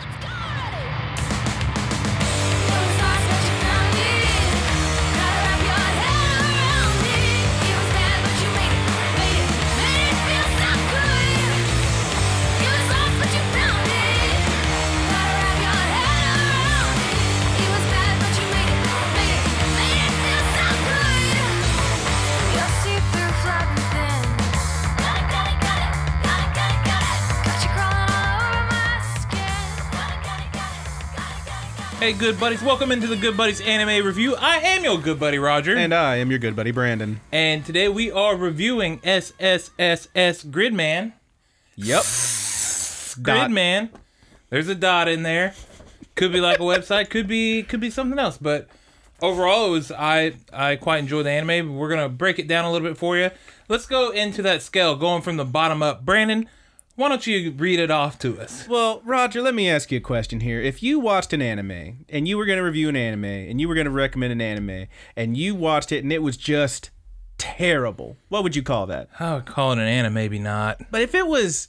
Let's go! Hey, good buddies, welcome into the Good Buddies anime review. I am your good buddy Roger, And I am your good buddy Brandon. and today we are reviewing SSSS Gridman. Yep. Dot. Gridman. There's a dot in there. Could be like a website. Could be could be something else. But overall, it was I I quite enjoyed the anime. We're gonna break it down a little bit for you. Let's go into that scale, going from the bottom up. Brandon, why don't you read it off to us? Well, Roger, let me ask you a question here. If you watched an anime and you were going to review an anime and you were going to recommend an anime and you watched it and it was just terrible, what would you call that? I would call it an anime, maybe not. But if it was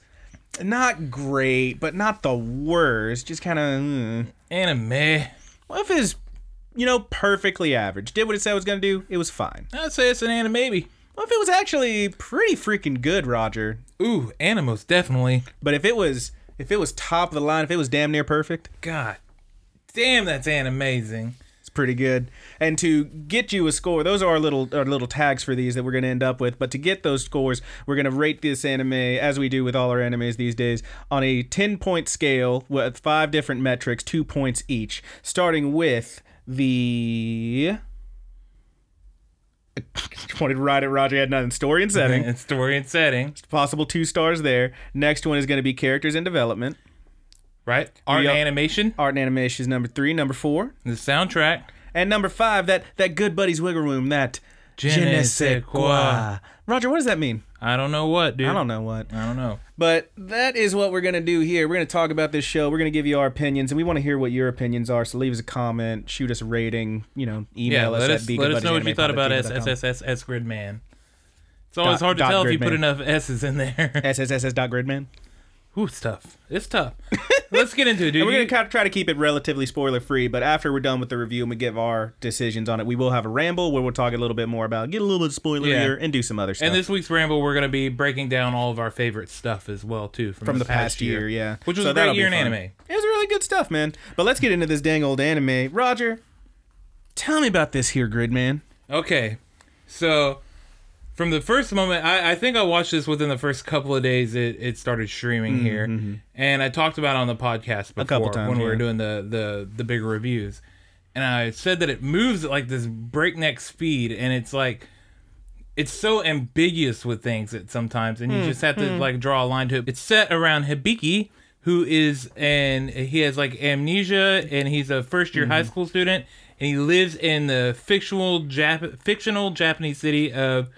not great, but not the worst, just kind of, mm, Anime. what if it's you know, perfectly average? Did what it said it was going to do? It was fine. I'd say it's an anime, maybe. What if it was actually pretty freaking good, Roger? Ooh, animals definitely. But if it was, if it was top of the line, if it was damn near perfect, God, damn, that's amazing. It's pretty good. And to get you a score, those are our little our little tags for these that we're going to end up with. But to get those scores, we're going to rate this anime as we do with all our animes these days on a 10 point scale with five different metrics, 2 points each, starting with the wanted to write it, Roger had nothing. Story and setting. And story and setting, Possible two stars there. Next one is going to be characters and development. right? Art and animation, Art and animation is number three. Number four. the soundtrack. And number five, that that good buddies wiggle room, that Je ne sais quoi. Roger, what does that mean? I don't know what, dude. I don't know what. I don't know. But that is what we're gonna do here. We're gonna talk about this show. We're gonna give you our opinions, and we want to hear what your opinions are. So leave us a comment, shoot us a rating, you know, Yeah, email us let at us let us know what you thought about SSSS Gridman. It's always hard to tell if you put enough S's in there. SSSS.gridman. Ooh, it's tough. It's tough. Let's get into it, dude. And we're gonna kind of try to keep it relatively spoiler free. But after we're done with the review and we give our decisions on it, we will have a ramble where we'll talk a little bit more about, get a little bit spoiler Yeah. here, and do some other stuff and this week's ramble, we're going to be breaking down all of our favorite stuff as well, too, from, from the past year. Yeah, Which was So a great year in fun. anime. It was really good stuff, man. But let's get into this dang old anime. Roger, tell me about this here, Gridman. Okay, so from the first moment, I, I think I watched this within the first couple of days. It, it started streaming here, and I talked about it on the podcast before Mm-hmm, couple times, when we were doing the the the bigger reviews, and I said that it moves at like this breakneck speed, and it's like it's so ambiguous with things that sometimes, and you Hmm, just have to like draw a line to it. It's set around Hibiki, who is and he has like amnesia, and he's a first year Mm-hmm. high school student, and he lives in the fictional Jap- fictional Japanese city of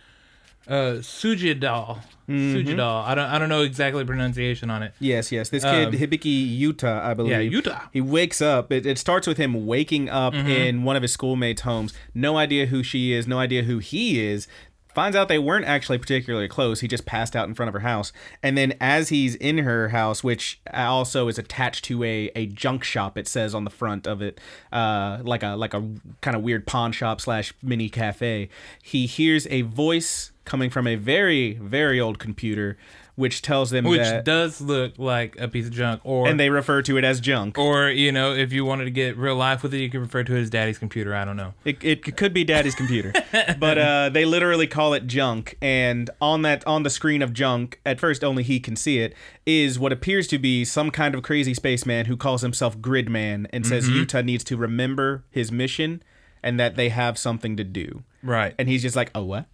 uh, Sujidal. Mm-hmm. Sujidal. I don't I don't know exactly pronunciation on it. Yes, yes. This kid, Um, Hibiki Yuta, I believe. Yeah, Yuta. He wakes up. It, it starts with him waking up Mm-hmm. in one of his schoolmates' homes. No idea who she is. No idea who he is. Finds out they weren't actually particularly close. He just passed out in front of her house. And then as he's in her house, which also is attached to a, a junk shop, it says on the front of it, uh, like a like a kind of weird pawn shop slash mini cafe. He hears a voice coming from a very very old computer, which tells them Which that does look like a piece of junk, or and they refer to it as junk. or you know, if you wanted to get real life with it, you could refer to it as daddy's computer. I don't know. It, it could be daddy's computer, but uh, they literally call it junk. And on that on the screen of junk, at first only he can see it, is what appears to be some kind of crazy spaceman who calls himself Gridman and says Mm-hmm. Yuta needs to remember his mission and that they have something to do. Right. And he's just like, oh what?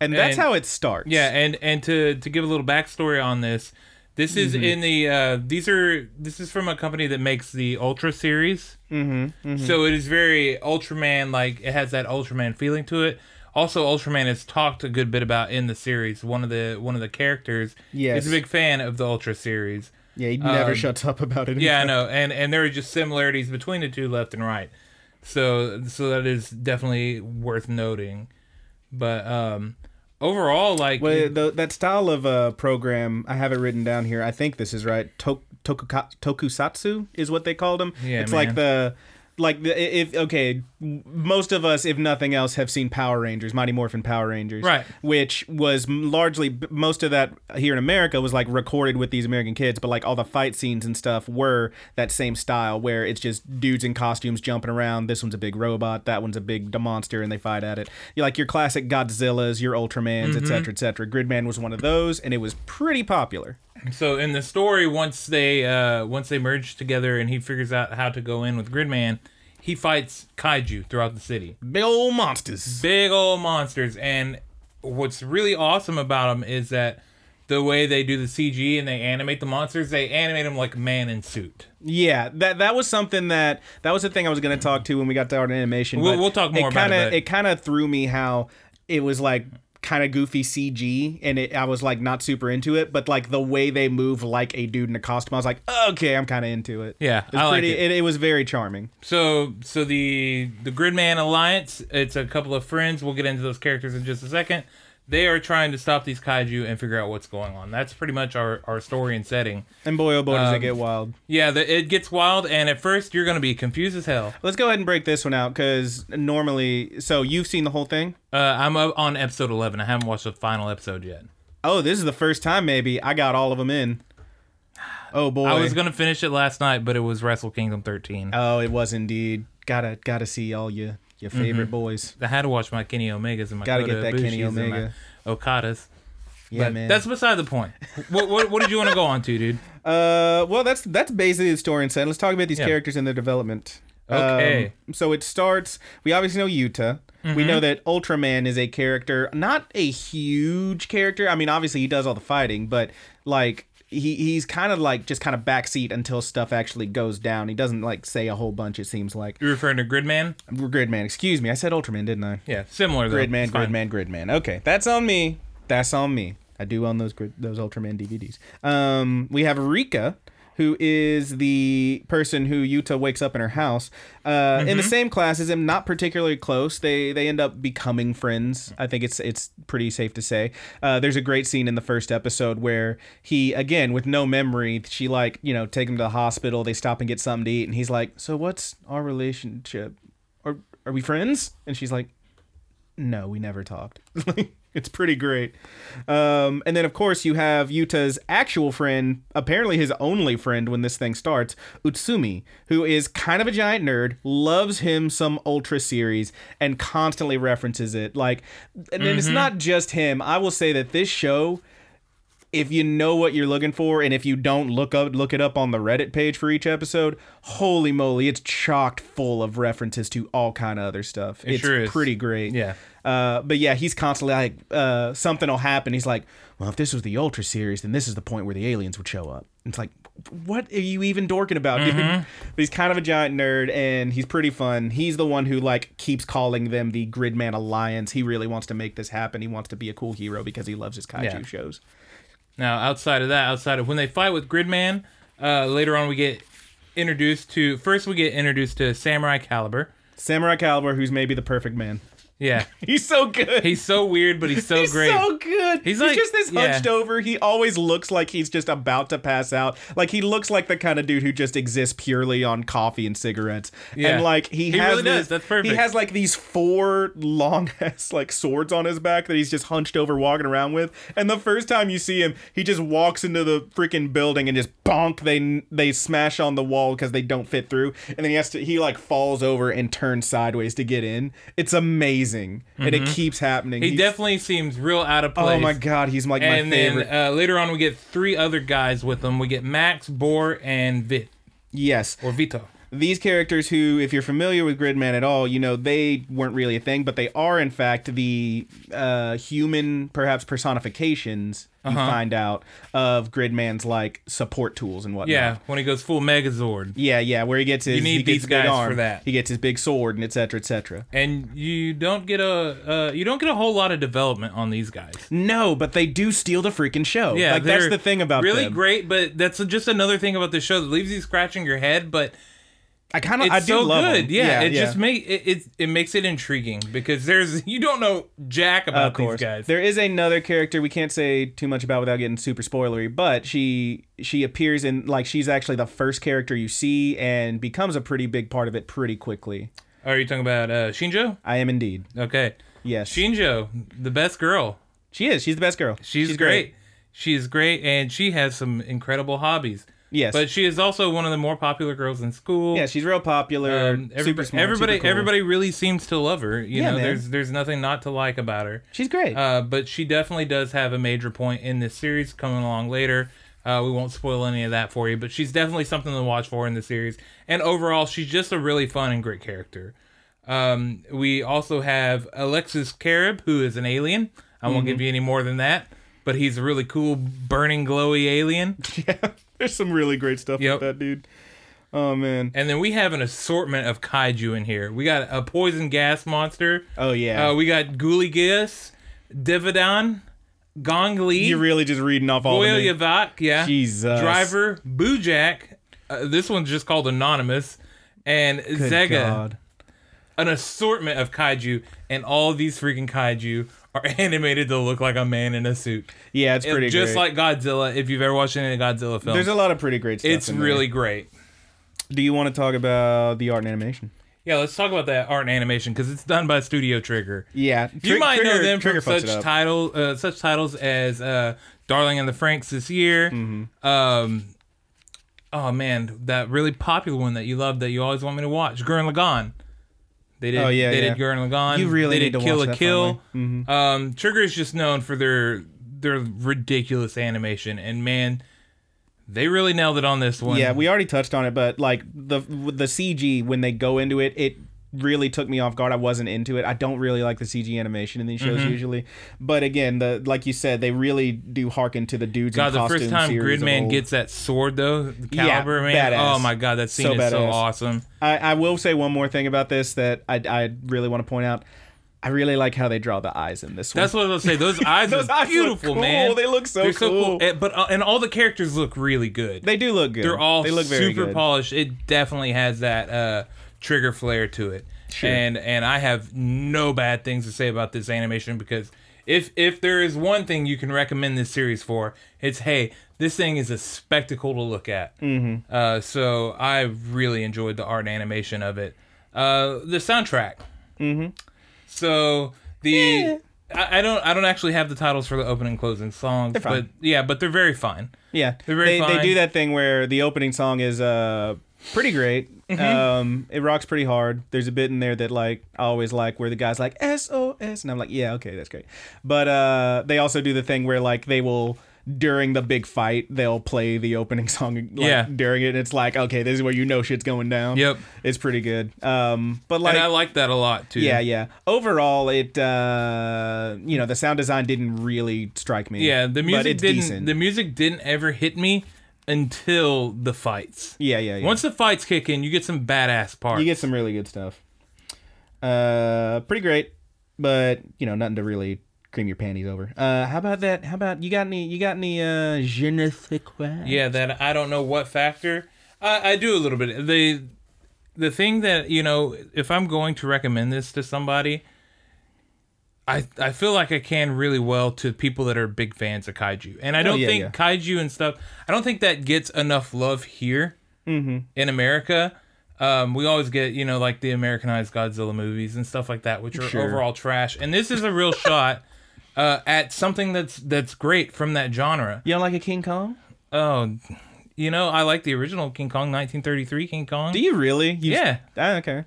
And that's And- how it starts. Yeah, and and to to give a little backstory on this, this is Mm-hmm. in the uh, these are this is from a company that makes the Ultra series. Mm-hmm, So it is very Ultraman like it has that Ultraman feeling to it. Also, Ultraman is talked a good bit about in the series. One of the one of the characters Yes. is a big fan of the Ultra series. yeah. He never Um, shuts up about it. Yeah, I know, and and there are just similarities between the two, left and right. So so that is definitely worth noting. But um, overall, like Well, the, that style of uh, program, I have it written down here. I think this is right. To- tokuka- tokusatsu is what they called them. Yeah, it's man. like the like the if okay, most of us, if nothing else, have seen Power Rangers, Mighty Morphin Power Rangers, Right. Which was largely most of that here in America was like recorded with these American kids, but like all the fight scenes and stuff were that same style where it's just dudes in costumes jumping around. This one's a big robot, that one's a big monster, and they fight at it. You like your classic Godzillas, your Ultramans, Mm-hmm. etc., cetera, etc. Cetera. Gridman was one of those, and it was pretty popular. So in the story, once they uh, once they merge together and he figures out how to go in with Gridman, he fights kaiju throughout the city. Big old monsters. big old monsters. And what's really awesome about them is that the way they do the CG and they animate the monsters, they animate them like man in suit. Yeah, that that was something that that was the thing I was going to talk to when we got to art and animation. We'll- we'll talk more it about it, kinda, but- It kind of threw me how it was like kind of goofy CG, and it, I was like not super into it. But like the way they move like a dude in a costume, I was like, okay, I'm kind of into it. Yeah, it was I like it. It, it was very charming. So so the the Gridman Alliance, it's a couple of friends. We'll get into those characters in just a second. They are trying to stop these kaiju and figure out what's going on. That's pretty much our, our story and setting. And boy, oh boy, does Um, it get wild. Yeah, the, it gets wild, and at first you're gonna be confused as hell. Let's go ahead and break this one out because normally, so you've seen the whole thing. Uh, I'm on episode 11. I haven't watched the final episode yet. Oh, this is the first time maybe I got all of them in. Oh boy. I was gonna finish it last night, but it was Wrestle Kingdom 13. Oh, it was indeed. Gotta gotta see all your your favorite Mm-hmm. boys. I had to watch my Kenny Omegas and my Gotta Kota get that Kenny Ibushis and my Omega. Okadas. Yeah, but man. that's beside the point. what, what what did you want to go on to, dude? uh, well, that's that's basically the story and set. Let's talk about these Yeah. characters and their development. Okay. Um, so it starts. We obviously know Yuta. Mm-hmm. We know that Ultraman is a character, not a huge character. I mean, obviously he does all the fighting, but like he he's kind of like just kind of backseat until stuff actually goes down. He doesn't like say a whole bunch. It seems like You're referring to Gridman? Gridman. Excuse me, I said Ultraman, didn't I? Yeah, similar though. Gridman, It's fine. Gridman, Gridman. Okay, that's on me. That's on me. I do own those grid, those Ultraman DVDs. Um, we have Rika, who is the person who Yuta wakes up in her house. Uh, in Mm-hmm. the same class as him, not particularly close. They they end up becoming friends. I think it's it's pretty safe to say. Uh, there's a great scene in the first episode where he again with no memory, she like you know take him to the hospital. They stop and get something to eat, and he's like, "So what's our relationship? Are are we friends?" And she's like, no, we never talked. it's pretty great. Um, and then, of course, you have Yuta's actual friend, apparently his only friend when this thing starts, Utsumi, who is kind of a giant nerd, loves him some Ultra series, and constantly references it. Like, and then it's not just him. I will say that this show if you know what you're looking for and if you don't look up look it up on the reddit page for each episode holy moly it's chocked full of references to all kind of other stuff It it's sure pretty great Yeah. Uh, but yeah he's constantly like uh, something will happen he's like well if this was the ultra series then this is the point where the aliens would show up it's like what are you even dorking about dude but he's kind of a giant nerd and he's pretty fun he's the one who like keeps calling them the gridman alliance he really wants to make this happen he wants to be a cool hero because he loves his kaiju Yeah. shows Now, outside of that, outside of when they fight with Gridman, uh, later on we get introduced to. First, we get introduced to Samurai Caliber. Samurai Caliber, who's maybe the perfect man. Yeah, He's so good. he's so weird, but he's so great. He's great. so good. He's He's, like- just this yeah. hunched over. He always looks like he's just about to pass out. Like he looks like the kind of dude who just exists purely on coffee and cigarettes. Yeah. And like he, He has really does. this- That's perfect. He has like these four long ass like swords on his back that he's just hunched over walking around with. And the first time you see him, he just walks into the freaking building and just bonk. They they smash on the wall because they don't fit through. And then he has to he like falls over and turns sideways to get in. It's amazing, and it keeps happening. Mm-hmm. he He's- definitely seems real out of place. Oh my god, he's like my and favorite. then uh, later on, we get three other guys with them. We get Max, Borr, and Vit yes, or Vito. These characters who, if you're familiar with Gridman at all, you know they weren't really a thing, but they are in fact the uh, human, perhaps personifications. You Uh-huh. find out of Gridman's like support tools and whatnot. Yeah, when he goes full Megazord. Yeah, yeah, where he gets his, You need he gets these guys for arm, that. He gets his big sword and et cetera, et cetera. and you don't get a uh, you don't get a whole lot of development on these guys. No, but they do steal the freaking show. Yeah, like that's the thing about it. really them. great, but that's just another thing about the show that leaves you scratching your head. But I kind of I do so love good. 'em. Yeah, it just make it, it it makes it intriguing because there's you don't know jack about these guys. There is another character we can't say too much about without getting super spoilery, but she she appears in like she's actually the first character you see and becomes a pretty big part of it pretty quickly. Are you talking about uh, Shinjo? I am indeed. Okay, Yes. Shinjo, the best girl. she is. She's the best girl. She's, great. She's great, and she has some incredible hobbies. Yes. But she is also one of the more popular girls in school. yeah, she's real popular. Um, super everybody, smart, everybody, super cool. everybody really seems to love her. You Yeah, know, man. there's there's nothing not to like about her. She's great. Uh, but she definitely does have a major point in this series coming along later. Uh, we won't spoil any of that for you, but she's definitely something to watch for in the series. And overall, she's just a really fun and great character. Um, we also have Alexis Kerib, who is an alien. I Mm-hmm. won't give you any more than that, but he's a really cool, burning, glowy alien. yeah, there's some really great stuff Yep. with that dude. Oh man. And then we have an assortment of kaiju in here. We got a poison gas monster. Oh yeah. Uh, we got Ghouligus, Dividon, Gong Li. You're really just reading off all the Goyle names. Yavak, yeah. Jesus. Driver, Boojak. Uh, this one's just called Anonymous. And Zega. Good Zega. God. An assortment of kaiju. And all these freaking kaiju are animated to look like a man in a suit. Yeah, it's pretty just great. like Godzilla, if you've ever watched any of Godzilla films. There's a lot of pretty great stuff. it's in there. really great. Do you want to talk about the art and animation? Yeah, let's talk about that art and animation because it's done by Studio Trigger. Yeah, You Tri- might know them Trigger from fucks such up. title, uh, such titles as uh, "Darling and the Franxx" this year. Mm-hmm. Um, oh man, that really popular one that you love that you always want me to watch, Gurren Lagann. They did. Oh, yeah, they yeah. did Gurren Lagann. You really they need did to Kill watch a that Kill. Mhm. Um, Trigger is just known for their their ridiculous animation, and man, they really nailed it on this one. Yeah, we already touched on it, but like the the CG when they go into it, it really took me off guard. I wasn't into it. I don't really like the CG animation in these shows Mm-hmm. usually, but again, the like you said, they really do harken to the dudes. God, the first time Gridman gets that sword though, the Yeah, man. badass. Oh my god, that scene So is so awesome. I, I will say one more thing about this that I I really want to point out. I really like how they draw the eyes in this one. That's what I was gonna say. Those eyes Those are beautiful, cool. man. They look so They're cool. And- but uh, and all the characters look really good. they do look good. They're all they look very super good. polished. It definitely has that uh, trigger flair to it. Sure. And and I have no bad things to say about this animation because if if there is one thing you can recommend this series for, it's hey, this thing is a spectacle to look at. Mm-hmm. Uh, so I really enjoyed the art and animation of it. Uh, the soundtrack. Mm-hmm. So the. I I don't. I don't actually have the titles for the opening and closing songs, They're fine. but yeah, but they're very fine. Yeah, They're very they, they do that thing where the opening song is uh pretty great. Mm-hmm. Um, it rocks pretty hard. There's a bit in there that like I always like where the guy's like SOS, and I'm like, yeah, okay, that's great. But uh, they also do the thing where like they will during the big fight they'll play the opening song like, Yeah. during it. And it's like, okay, this is where you know shit's going down. Yep. it's pretty good. Um, but like and I like that a lot too. yeah, yeah. Overall, it uh, you know, the sound design didn't really strike me. Yeah, the music didn't. decent. The music didn't ever hit me until the fights. yeah, yeah, yeah. Once the fights kick in, you get some badass parts. You get some really good stuff. Uh, pretty great, but you know, nothing to really cream your panties over. Uh, how about that? How about you got any? You got any? Uh, je ne sais quoi? yeah, that I don't know what factor. I, I do a little bit. The the thing that you know, if I'm going to recommend this to somebody, I I feel like I can really well to people that are big fans of kaiju, and I don't Oh, yeah, think yeah. kaiju and stuff. I don't think that gets enough love here in America. Um, we always get you know like the Americanized Godzilla movies and stuff like that, which are Sure. overall trash. And this is a real shot uh, at something that's that's great from that genre. You don't like a King Kong? Oh, you know I like the original King Kong, 1933 King Kong. Do you really? You, Yeah. Ah, okay.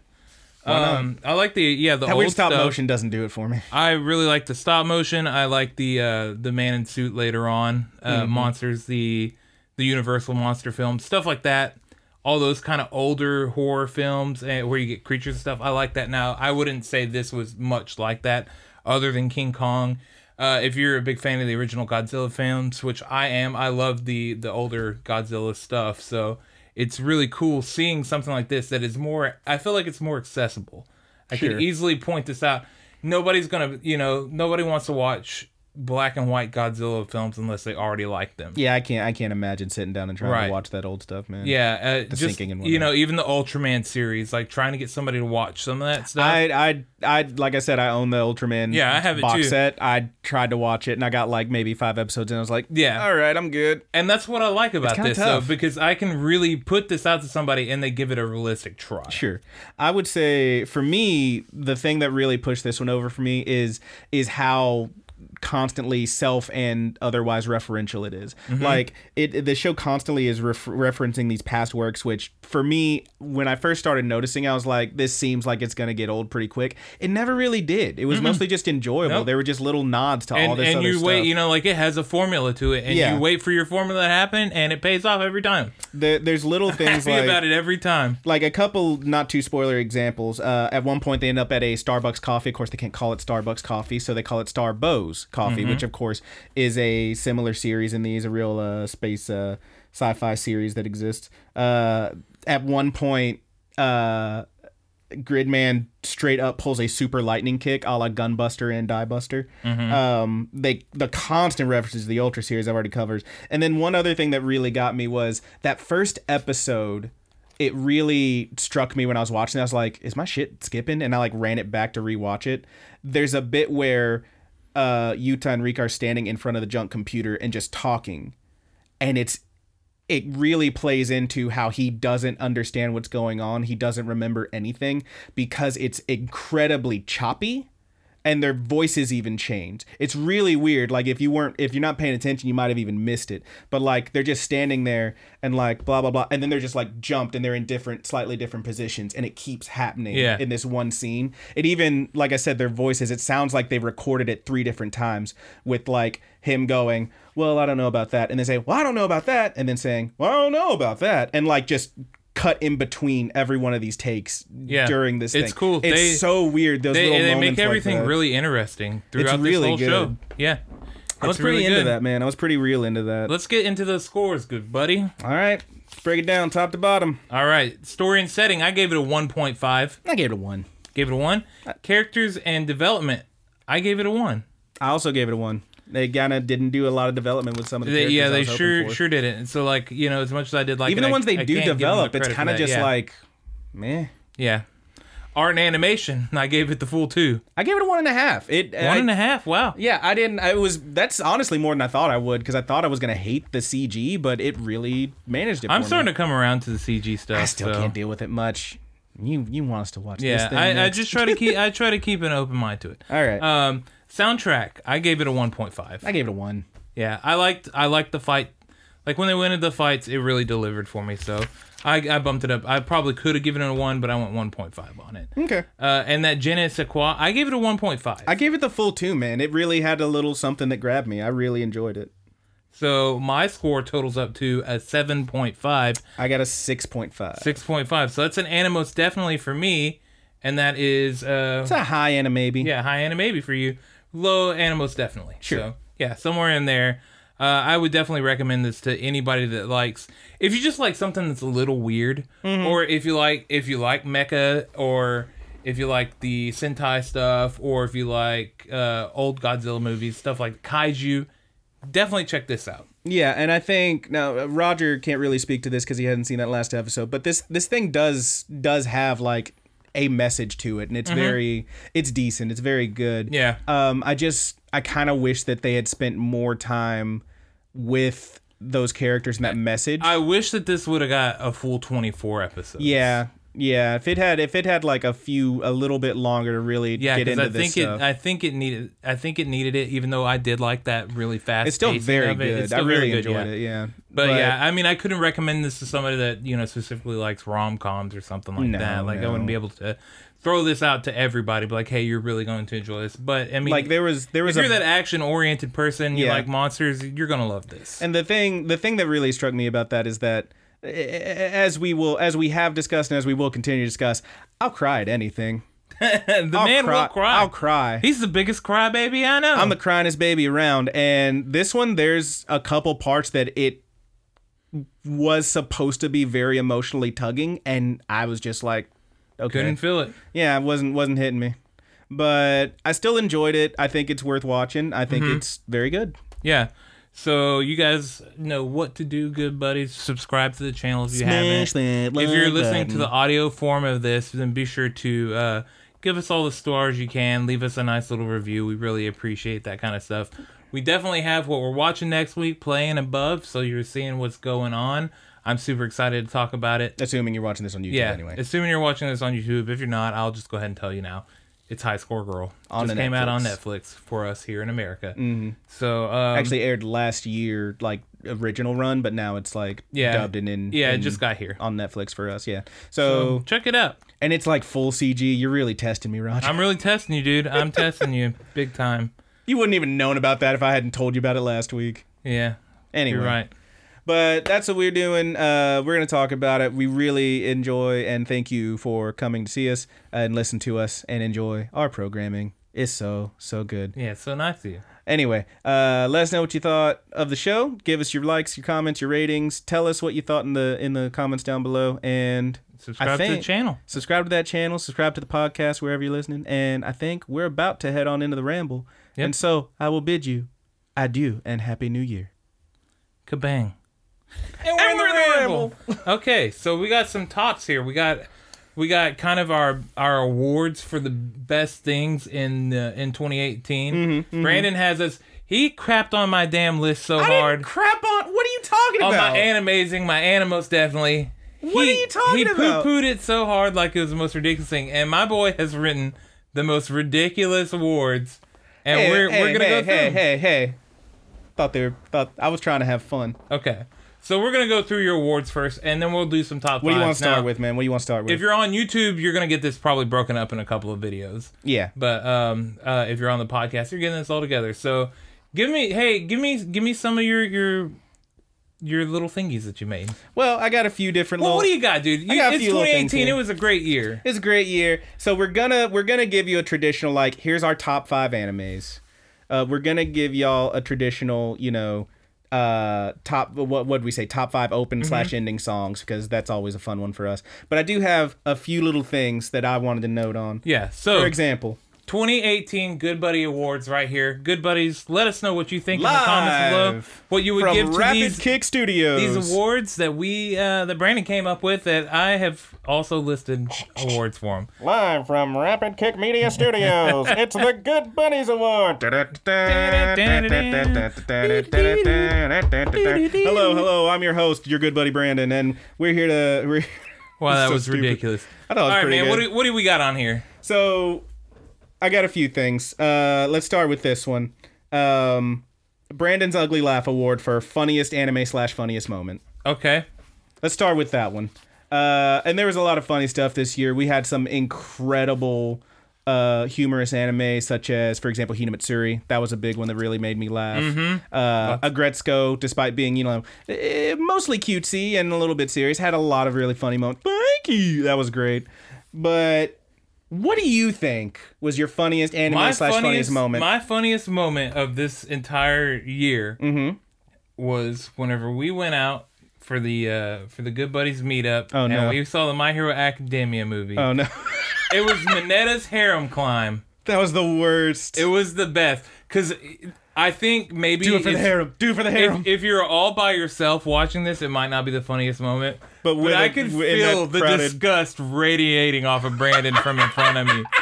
Um, I like the yeah the That old weird stop stuff. motion doesn't do it for me. I really like the stop motion. I like the uh, the man in suit later on, uh, Mm-hmm. monsters, the the Universal monster films, stuff like that. All those kind of older horror films and where you get creatures and stuff. I like that. Now I wouldn't say this was much like that, other than King Kong. Uh, if you're a big fan of the original Godzilla films, which I am, I love the the older Godzilla stuff. So it's really cool seeing something like this that is more. I feel like it's more accessible. I Sure. could easily point this out. Nobody's gonna, you know, nobody wants to watch black and white Godzilla films unless they already like them. Yeah, I can't. I can't imagine sitting down and trying Right. to watch that old stuff, man. Yeah, uh, just sinking and you know, even the Ultraman series, like trying to get somebody to watch some of that stuff. I, I, I, like I said, I own the Ultraman. Yeah, I have it box too. set. I tried to watch it, and I got like maybe five episodes, and I was like, Yeah. all right, I'm good. and that's what I like about this, tough. though, because I can really put this out to somebody and they give it a realistic try. Sure. I would say for me, the thing that really pushed this one over for me is is how constantly self and otherwise referential it is. Mm-hmm. Like it the show constantly is ref- referencing these past works which for me when I first started noticing I was like this seems like it's going to get old pretty quick. It never really did. It was mostly just enjoyable. Mm-hmm. Nope. There were just little nods to all this and other you stuff. wait, you know, like it has a formula to it, and Yeah. you wait for your formula to happen, and it pays off every time. There- there's little things like about it every time. like a couple not too spoiler examples. Uh, at one point, they end up at a Starbucks coffee. Of course, they can't call it Starbucks coffee, so they call it Starbows coffee, which of course is a similar series in these, a real uh, space uh, sci-fi series that exists. Uh, at one point, uh, Gridman straight up pulls a super lightning kick, a la Gunbuster and Diebuster. Um, they the constant references to the Ultra series I've already covered, and then one other thing that really got me was that first episode. It really struck me when I was watching. it. I was like, "Is my shit skipping?" And I like ran it back to rewatch it. There's a bit where uh, Yuta and Rick are standing in front of the junk computer and just talking, and it's it really plays into how he doesn't understand what's going on. He doesn't remember anything because it's incredibly choppy and their voices even change. It's really weird. Like if you weren't if you're not paying attention, you might have even missed it. But like they're just standing there and like blah blah blah and then they're just like jumped and they're in different slightly different positions and it keeps happening Yeah. in this one scene. It even like I said their voices it sounds like they recorded it three different times with like him going, "Well, I don't know about that." And then say, "Well, I don't know about that." And then saying, "Well, I don't know about that." And like just cut in between every one of these takes Yeah. during this It's thing. cool. It's They- so weird those They, little they moments make everything that. really interesting throughout really this whole good. show. Yeah. I was pretty really into good. that, man. I was pretty real into that. Let's get into the scores, good buddy. All right, break it down top to bottom. All right. Story and setting, I gave it a 1.5. I gave it a one. Gave it a 1. Characters and development, I gave it a 1. I also gave it a one. They kind of didn't do a lot of development with some of the They, characters. yeah, they sure sure didn't. And so like, you know, as much as I did like Even it, the ones they I do can't give them the develop, it's kind of just Yeah. like, meh. Yeah. Art and animation, I gave it the full 2. I gave it a one and a half. It One I- and a half. Wow. Yeah, I didn't. I was. That's honestly more than I thought I would because I thought I was gonna hate the CG, but it really managed it. I'm starting me. to come around to the CG stuff. I still so. can't deal with it much. You you want us to watch this Yeah, thing? I, I just try to keep I try to keep an open mind to it. All right. Um, soundtrack, I gave it a 1.5. I gave it a one. Yeah, I liked I liked the fight. Like when they went into the fights, it really delivered for me. So I, I bumped it up. I probably could have given it a one, but I went 1.5 on it. Okay. Uh, and that Je ne quoi, I gave it a 1.5. I gave it the full two, man. It really had a little something that grabbed me. I really enjoyed it. so my score totals up to a 7.5, I got a six point five. 6.5. So that's an Animos definitely for me, and that is uh, It's a high end, maybe. yeah, high Anna maybe for you, low animals definitely. Sure. So yeah, somewhere in there. Uh, I would definitely recommend this to anybody that likes. If you just like something that's a little weird, Mm-hmm. or if you like if you like mecha, or if you like the Sentai stuff, or if you like uh, old Godzilla movies, stuff like kaiju, definitely check this out. Yeah, and I think now uh, Roger can't really speak to this because he hadn't seen that last episode, but this this thing does does have like a message to it, and it's very it's decent. It's very good. Mm-hmm. Yeah. Um, I just I kind of wish that they had spent more time with those characters and that message. I wish that this would have got a full twenty four episodes. yeah, yeah. If it had if it had like a few a little bit longer to really Yeah, get into I this think stuff. it. I think it needed. I think it needed it. Even though I did like that really fast. it's still very of it. good. It's I still really good, enjoyed yeah. it. Yeah. But, yeah, I mean, I couldn't recommend this to somebody that you know specifically likes rom coms or something like No, that. Like I wouldn't be able to throw this out to everybody. But like, hey, you're really going to enjoy this. But I mean, like there was there was if a you're that action oriented person, you like monsters, you're gonna love this. And the thing, the thing that really struck me about that is that, as we will, as we have discussed, and as we will continue to discuss, I'll cry at anything. the I'll man cry, will cry. I'll cry. He's the biggest crybaby I know. I'm the cryingest baby around, and this one, there's a couple parts that it was supposed to be very emotionally tugging, and I was just like, okay, couldn't feel it. yeah, it wasn't wasn't hitting me. but I still enjoyed it. I think it's worth watching. I Mm-hmm. think it's very good. Yeah. So you guys know what to do, good buddies. Subscribe to the channel if you haven't. if you're listening to the audio form of this, then be sure to uh, give us all the stars you can. Leave us a nice little review. We really appreciate that kind of stuff. We definitely have what we're watching next week playing above, so you're seeing what's going on. I'm super excited to talk about it. assuming you're watching this on YouTube Yeah. anyway. Assuming you're watching this on YouTube. If you're not, I'll just go ahead and tell you now. It's High Score Girl. On just came out on Netflix. Netflix for us here in America. Mm-hmm. So um, Actually aired last year, like original run, but now it's like Yeah. dubbed and in. yeah, it just got here. on Netflix for us. Yeah. So, Check it out. and it's like full CG. You're really testing me, Roger. I'm really testing you, dude. I'm testing you big time. you wouldn't even known about that if I hadn't told you about it last week. Yeah, Anyway, you're right. But that's what we're doing. Uh, we're going to talk about it. We really enjoy and thank you for coming to see us and listen to us and enjoy our programming. It's so, so good. Yeah, it's so nice of you. Anyway, uh, let us know what you thought of the show. Give us your likes, your comments, your ratings. Tell us what you thought in the in the comments down below, and Subscribe to the channel. subscribe to that channel. Subscribe to the podcast wherever you're listening. And I think we're about to head on into the ramble. Yep. And so I will bid you adieu and happy New Year. Kabang. And we're, in, the ramble. okay, so we got some tots here. We got we got kind of our our awards for the best things in uh, in 2018. Mm-hmm, Brandon has us. He crapped on my damn list so hard. crap on. What are you talking on my animazing, my animos definitely. What he, are you talking he about? poo-pooed it so hard like it was the most ridiculous thing. And my boy has written the most ridiculous awards. And Hey, we're, hey, we're gonna hey, go through hey, hey, hey. Thought they were. Thought I was trying to have fun. Okay. So we're gonna go through your awards first, and then we'll do some top What do you want to start Now, with, man? What do you want to start with? If you're on YouTube, you're gonna get this probably broken up in a couple of videos. yeah. But um, uh, if you're on the podcast, you're getting this all together. So give me, hey, give me, give me some of your your your little thingies that you made. Well, I got a few different. Well, little, what do you got, dude? You, got a it's few little things 2018. It was a great year. It's a great year. So we're gonna we're gonna give you a traditional like here's our top five animes. Uh, we're gonna give y'all a traditional you know uh top what would we say top five open Mm-hmm. slash ending songs because that's always a fun one for us. But I do have a few little things that I wanted to note on. Yeah. So For example, 2018 Good Buddy Awards right here. Good buddies, let us know what you think in the comments below. What you would from give to Rapid these Kick Studios. these awards that we uh, that Brandon came up with that I have also listed awards for them. Live from Rapid Kick Media Studios, it's the Good Buddies Award. hello, hello. I'm your host, your good buddy Brandon, and we're here to. We're, Wow, that so was stupid. ridiculous. I thought it was All right, pretty man. good. What do, what do we got on here? so, I got a few things. Uh, let's start with this one. Um, Brandon's Ugly Laugh Award for funniest anime slash funniest moment. Okay. Let's start with that one. Uh, and there was a lot of funny stuff this year. We had some incredible uh, humorous anime, such as, for example, Hina Matsuri. That was a big one that really made me laugh. Uh, Aggretsuko, despite being, you know, eh, mostly cutesy and a little bit serious, had a lot of really funny moments. Thank you. That was great. But what do you think was your funniest anime slash funniest moment? My funniest moment of this entire year Mm-hmm. was whenever we went out for the uh, for the Good Buddies meetup. Oh, and no. we saw the My Hero Academia movie. oh, no. It was Minetta's harem climb. that was the worst. It was the best because I think maybe do it for the harem. Do it for the harem. If, if you're all by yourself watching this, it might not be the funniest moment. But But, I could feel the crowded- disgust radiating off of Brandon from in front of me.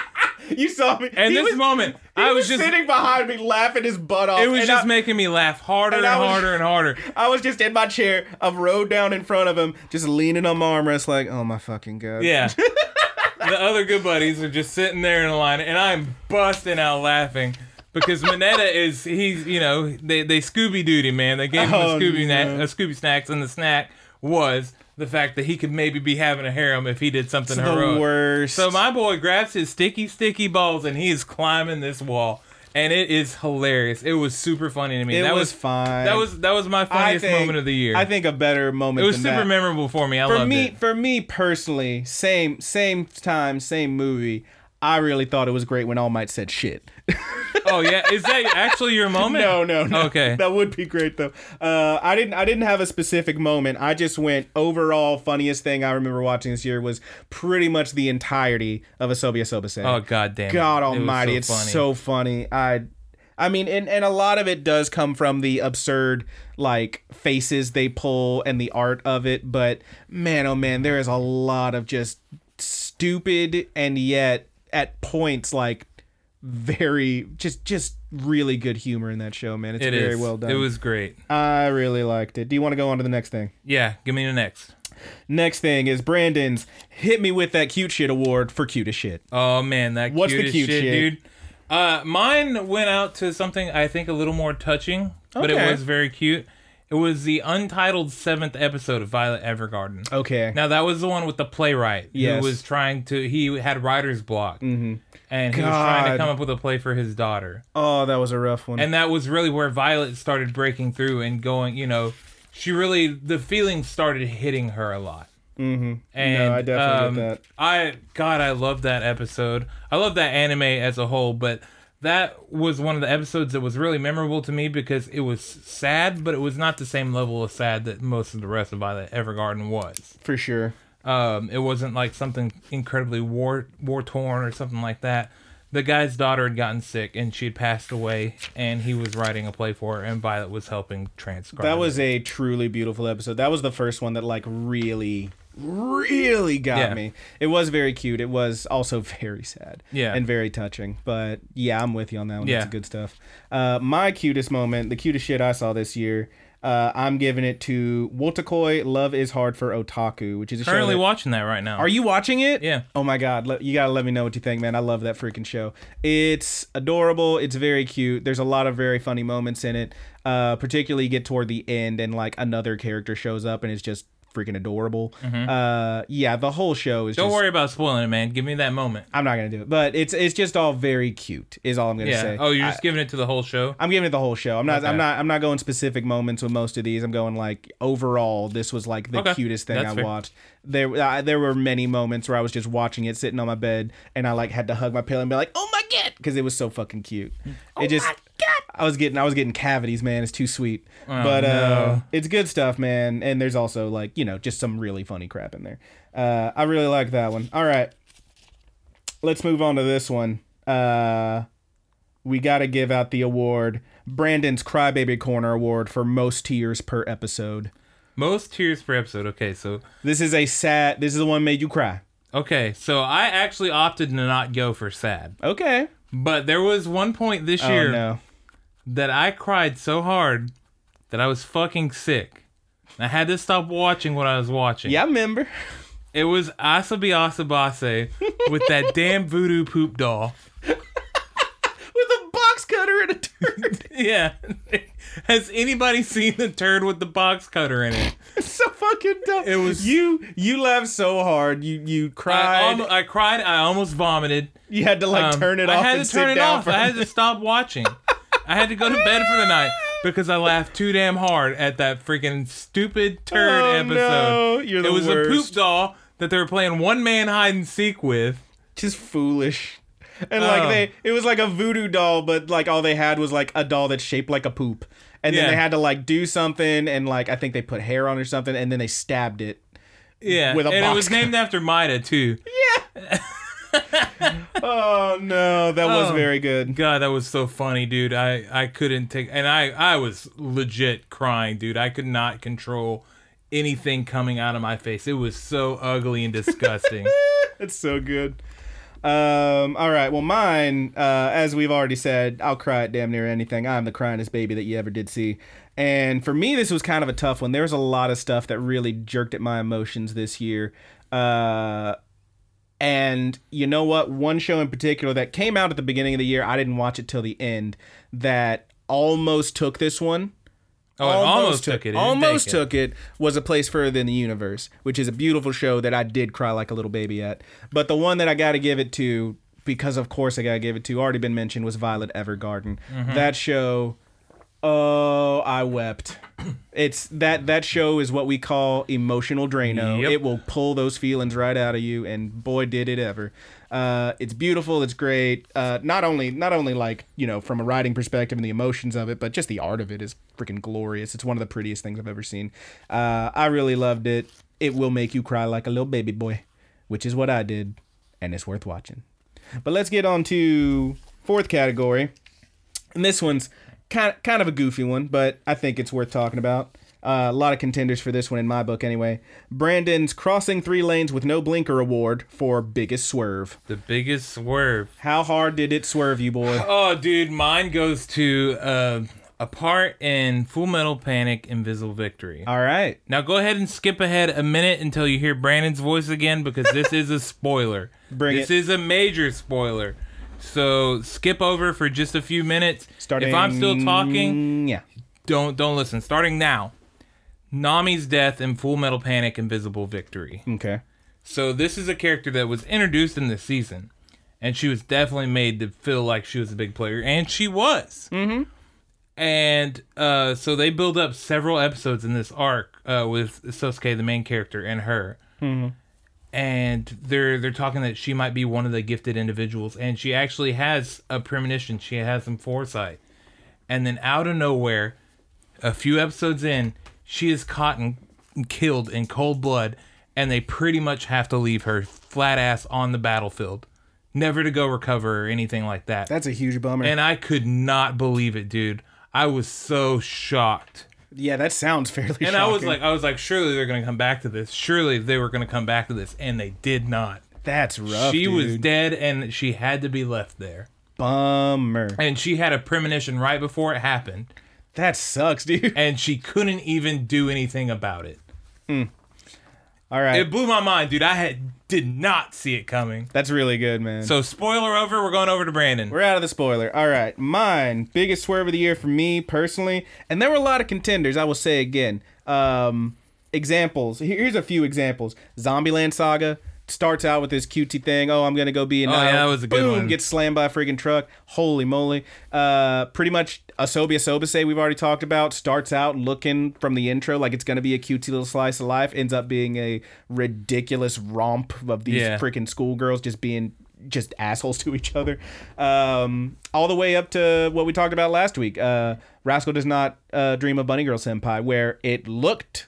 You saw me. And He this was- moment, He I was, was just sitting behind me, laughing his butt off. it was just I, making me laugh harder and, and was- harder and harder. I was just in my chair, I've rode down in front of him, just leaning on my armrest, like, oh my fucking god. Yeah. the other good buddies are just sitting there in a line, and I'm busting out laughing because Minetta is he's you know they they Scooby Dooed him man. They gave him Oh, a Scooby no. na- a Scooby snacks, and the snack was the fact that he could maybe be having a harem if he did something It's the worst. So my boy grabs his sticky sticky balls and he is climbing this wall. And it is hilarious. It was super funny to me. it that was, fine. That was that was my funniest think- moment of the year. I think a better moment. it was super that. memorable for me. I For me, it. for me personally, same same time, same movie. I really thought it was great when All Might said shit. Oh yeah, is that actually your moment? No, no, no. Okay. that would be great though. Uh, I didn't. I didn't have a specific moment. I just went overall funniest thing I remember watching this year was pretty much the entirety of Asobi Asobase. Oh god damn. it. God It Almighty, it's funny. so funny. I, I mean, and and a lot of it does come from the absurd like faces they pull and the art of it. But man, oh man, there is a lot of just stupid and yet at points like very just just really good humor in that show, man. It's It very is. well done. It was great. I really liked it. Do you want to go on to the next thing? Yeah, give me the next. Next thing is Brandon's "Hit Me with That Cute Shit" award for cutest shit. Oh man, that What's the cute shit, shit? dude. Uh, mine went out to something I think a little more touching, but it Okay. was very cute. It was the untitled seventh episode of Violet Evergarden. Okay. Now that was the one with the playwright Yes. who was trying to. He had writer's block, mm-hmm. and he was trying to come up with a play for his daughter. Oh, that was a rough one. And that was really where Violet started breaking through and going. You know, she really the feelings started hitting her a lot. Mm-hmm. And No, I definitely um, that. I God, I love that episode. I love that anime as a whole, but that was one of the episodes that was really memorable to me because it was sad, but it was not the same level of sad that most of the rest of Violet Evergarden was. for sure. Um, it wasn't like something incredibly war war torn or something like that. The guy's daughter had gotten sick and she had passed away, and he was writing a play for her, and Violet was helping transcribe. That it. was a truly beautiful episode. That was the first one that like really really got Yeah. me. It was very cute. It was also very sad. Yeah. And very touching. But yeah, I'm with you on that one. Yeah. That's good stuff. Uh, my cutest moment, the cutest shit I saw this year, uh, I'm giving it to Wotakoi Love is Hard for Otaku, which is a currently show. That, watching that right now. are you watching it? Yeah. Oh my god, you gotta let me know what you think, man. I love that freaking show. It's adorable. It's very cute. There's a lot of very funny moments in it. Uh, particularly you get toward the end and like another character shows up and it's just freaking adorable. Uh, yeah, the whole show is. Mm-hmm. Don't just, worry about spoiling it, man. Give me that moment. I'm not gonna do it, but it's it's just all very cute. Is all I'm gonna Yeah. say. Oh, you're I- just giving it to the whole show. I'm giving it the whole show. I'm not. Okay. I'm not. I'm not going specific moments with most of these. I'm going like overall. This was like the Okay. cutest thing That's I fair. watched. There, uh, there were many moments where I was just watching it, sitting on my bed, and I like had to hug my pillow and be like, "Oh my god," because it was so fucking cute. Oh it just. I was getting. I was getting cavities, man. It's too sweet. but uh, Oh, it's good stuff, man. And there's also like you know just some really funny crap in there. Uh, I really like that one. All right, let's move on to this one. Uh, we got to give out the award, Brandon's Crybaby Corner Award for most tears per episode. Most tears per episode. Okay, so This is a sad. This is the one made you cry. okay, so I actually opted to not go for sad, Okay. but there was one point this Oh year no. that I cried so hard that I was fucking sick. I had to stop watching what I was watching. Yeah, I remember. It was Asobi Asobase with that damn voodoo poop doll. With a box cutter and a turd. Yeah. Has anybody seen the turd with the box cutter in it? It's so fucking dumb. It was- you. You laughed so hard. You you I, cried. almo- I cried. I almost vomited. you had to like Um, turn it off. I had and to turn sit it down off. For I had to stop watching. I had to go to bed for the night because I laughed too damn hard at that freaking stupid turd Oh, episode. no. You're the it was a poop worst. doll that they were playing one man hide and seek with. just foolish. And like Oh. they, it was like a voodoo doll, but like all they had was like a doll that's shaped like a poop, and then they had to like do something, and like I think they put hair on or something, and then they stabbed it. Yeah, With a and it box was named after Maeda too. Yeah. Oh no, that was Oh. very good. God, that was so funny, dude. I I couldn't take, and I I was legit crying, dude. I could not control anything coming out of my face. It was so ugly and disgusting. It's so good. Um, all right, well, mine, uh, as we've already said, I'll cry at damn near anything. I'm the cryingest baby that you ever did see. And for me, this was kind of a tough one. There was a lot of stuff that really jerked at my emotions this year. Uh, and you know what? One show in particular that came out at the beginning of the year, I didn't watch it till the end, that almost took this one. Oh, it almost took it. It Almost it. took it. Was a place further than the universe, which is a beautiful show that I did cry like a little baby at. But the one that I got to give it to, because of course I got to give it to, already been mentioned, was Violet Evergarden. Mm-hmm. That show Oh, I wept. It's that that show is what we call emotional Drano. Yep. It will pull those feelings right out of you, and boy, did it ever. Uh, it's beautiful. It's great. Uh, not only not only like you know from a writing perspective and the emotions of it, but just the art of it is freaking glorious. It's one of the prettiest things I've ever seen. Uh, I really loved it. It will make you cry like a little baby boy, which is what I did, and it's worth watching. But let's get on to fourth category. And this one's kind kind of a goofy one, but I think it's worth talking about. Uh, a lot of contenders for this one in my book, anyway. Brandon's crossing three lanes with no blinker award for biggest swerve. The biggest swerve. How hard did it swerve you, boy? Oh, dude, mine goes to uh, a part in Full Metal Panic Invisible Victory. All right. Now go ahead and skip ahead a minute until you hear Brandon's voice again because this is a spoiler. Bring this it. is a major spoiler. So skip over for just a few minutes. Starting. If I'm still talking, yeah. don't don't listen. Starting now. Nami's death in Full Metal Panic Invisible Victory. Okay. So this is a character that was introduced in this season, and she was definitely made to feel like she was a big player, and she was. Mm-hmm. And uh, so they build up several episodes in this arc uh, with Sosuke, the main character, and her. Mm-hmm. And they're they're talking that she might be one of the gifted individuals, and she actually has a premonition. She has some foresight, and then out of nowhere, a few episodes in, she is caught and killed in cold blood, and they pretty much have to leave her flat ass on the battlefield, never to go recover or anything like that. That's a huge bummer. and I could not believe it, dude. I was so shocked. yeah, that sounds fairly. And I was like, I was like, surely they're gonna come back to this. Surely they were gonna come back to this, and they did not. that's rough. she was dead, and she had to be left there. bummer. And she had a premonition right before it happened, That sucks, dude. and she couldn't even do anything about it. All right. It blew my mind, dude. I had did not see it coming. That's really good, man. So spoiler over. We're going over to Brandon. We're out of the spoiler. All right. Mine, biggest swerve of the year for me personally. And there were a lot of contenders, I will say again. Um, examples. Here's a few examples. Zombieland Saga starts out with this cutesy thing. Oh, I'm going to go be a Oh, yeah, that was a good Boom, one. gets slammed by a freaking truck. Holy moly. Uh, pretty much Asobi Asobase, we've already talked about, starts out looking from the intro like it's going to be a cutesy little slice of life. Ends up being a ridiculous romp of these Yeah. freaking schoolgirls just being just assholes to each other. Um, all the way up to what we talked about last week. Uh, Rascal does not uh, dream of Bunny Girl Senpai, where it looked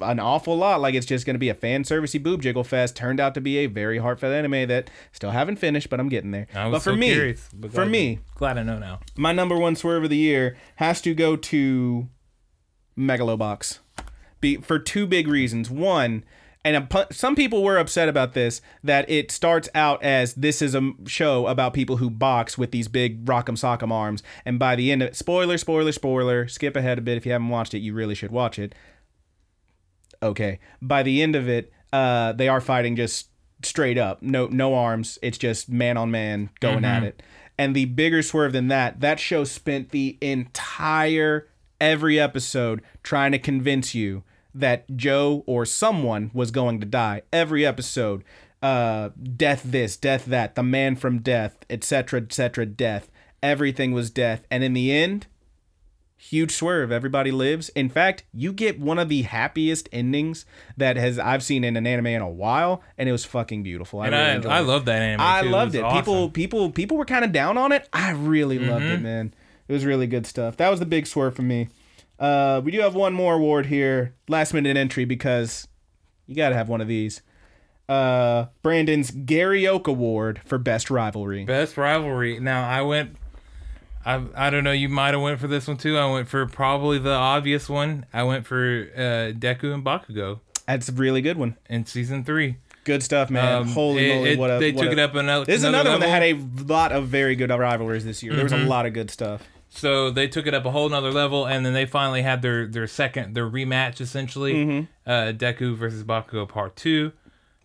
an awful lot like it's just going to be a fan servicey boob jiggle fest. Turned out to be a very heartfelt anime that still haven't finished, but I'm getting there. I was but for so me, curious, but for glad- me, glad I know now. my number one swerve of the year has to go to Megalobox. Be for two big reasons. One, and a, some people were upset about this that it starts out as this is a show about people who box with these big rock'em sock'em arms, and by the end of it, spoiler, spoiler, spoiler. Skip ahead a bit if you haven't watched it. You really should watch it. Okay, by the end of it, uh, they are fighting just straight up, no no arms. It's just man on man going at it. And the bigger swerve than that, that show spent the entire every episode trying to convince you that Joe or someone was going to die. Every episode, uh, death this, death that, the man from death, etc., etc., death. Everything was death, and in the end, huge swerve. Everybody lives. In fact, you get one of the happiest endings that has I've seen in an anime in a while, and it was fucking beautiful. I And really I, I it. love that anime. I too. loved was it. awesome. People, people, people were kind of down on it. I really loved Mm-hmm. it, man. It was really good stuff. That was the big swerve for me. Uh, we do have one more award here, last minute entry because you got to have one of these. Uh, Brandon's Gary Oak Award for best rivalry. Best rivalry. Now I went. I I don't know. You might have went for this one too. I went for probably the obvious one. I went for uh, Deku and Bakugo That's a really good one. in season three. Good stuff, man. Um, Holy it- moly! it- what a they what took a- it up another. This is another one that had a lot of very good rivalries this year. There was Mm-hmm. a lot of good stuff. So they took it up a whole nother level, and then they finally had their their second their rematch essentially. Mm-hmm. Uh, Deku versus Bakugo Part Two.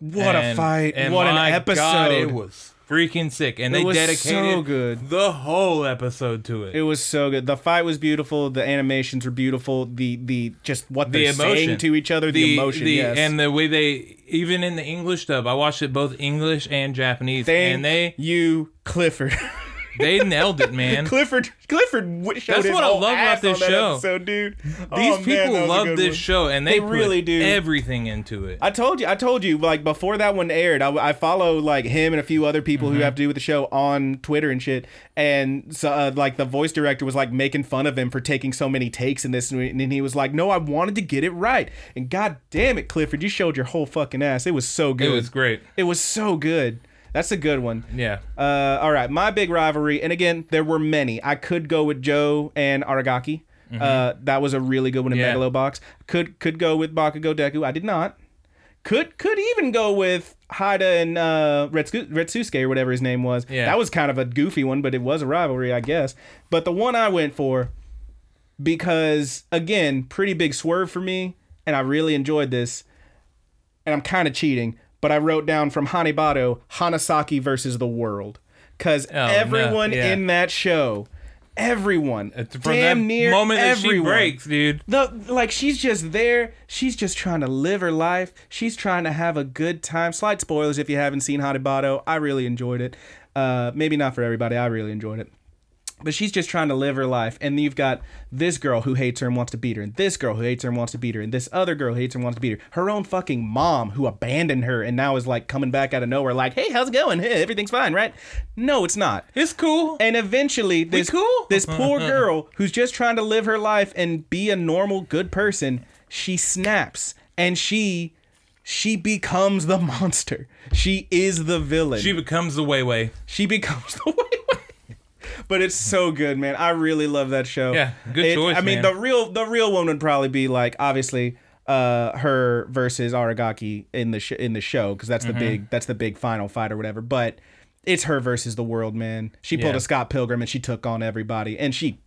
What a fight! and what an episode! God, it was freaking sick, and It they dedicated so good. the whole episode to it. It was so good. The fight was beautiful. The animations were beautiful. The the just what the they're saying to each other. The, emotion. the- yes. and the way they even in the English dub, I watched it both English and Japanese, Thank and they you, Clifford. They nailed it, man. Clifford Clifford showed That's his what I whole love about ass this on that show. episode, dude. These Oh, man, people that was a love good this one. show, and they, They put really do. everything into it. I told you, I told you, like before that one aired, I, I follow like him and a few other people Mm-hmm. who have to do with the show on Twitter and shit. And so, uh, like, the voice director was like making fun of him for taking so many takes in this, and then he was like, "No, I wanted to get it right." And god damn it, Clifford, you showed your whole fucking ass. It was so good. it was great. It was so good. That's a good one. Yeah. Uh, all right, my big rivalry, and again, there were many. I could go with Joe and Aragaki. Uh, that was a really good one in Mm-hmm. Yeah. Megalobox. Could could go with Bakugo Deku. I did not. Could could even go with Haida and uh, Retsu- Retsusuke or whatever his name was. Yeah. That was kind of a goofy one, but it was a rivalry, I guess. But the one I went for, because again, pretty big swerve for me, and I really enjoyed this. And I'm kind of cheating, but I wrote down from Hanebado Hanesaki versus the world, because Oh, no, everyone yeah. in that show, everyone, It's from damn that near moment that everyone, she breaks, dude. the like she's just there. She's just trying to live her life. She's trying to have a good time. Slight spoilers if you haven't seen Hanebado. I really enjoyed it. Uh, maybe not for everybody. I really enjoyed it. But she's just trying to live her life. And you've got this girl who hates her and wants to beat her, and this girl who hates her and wants to beat her, and this other girl who hates her and wants to beat her. Her own fucking mom who abandoned her and now is like coming back out of nowhere, like, hey, how's it going? Hey, everything's fine, right? No, it's not. It's cool. And eventually, this cool? this poor girl who's just trying to live her life and be a normal, good person, she snaps and she she becomes the monster. She is the villain. She becomes the way way. she becomes the way. But it's so good, man. I really love that show. Yeah, good It- choice, I mean, man. the real the real one would probably be like obviously uh her versus Aragaki in the sh- in the show because that's the Mm-hmm. big that's the big final fight or whatever. But it's her versus the world, man. She pulled Yeah. a Scott Pilgrim and she took on everybody, and she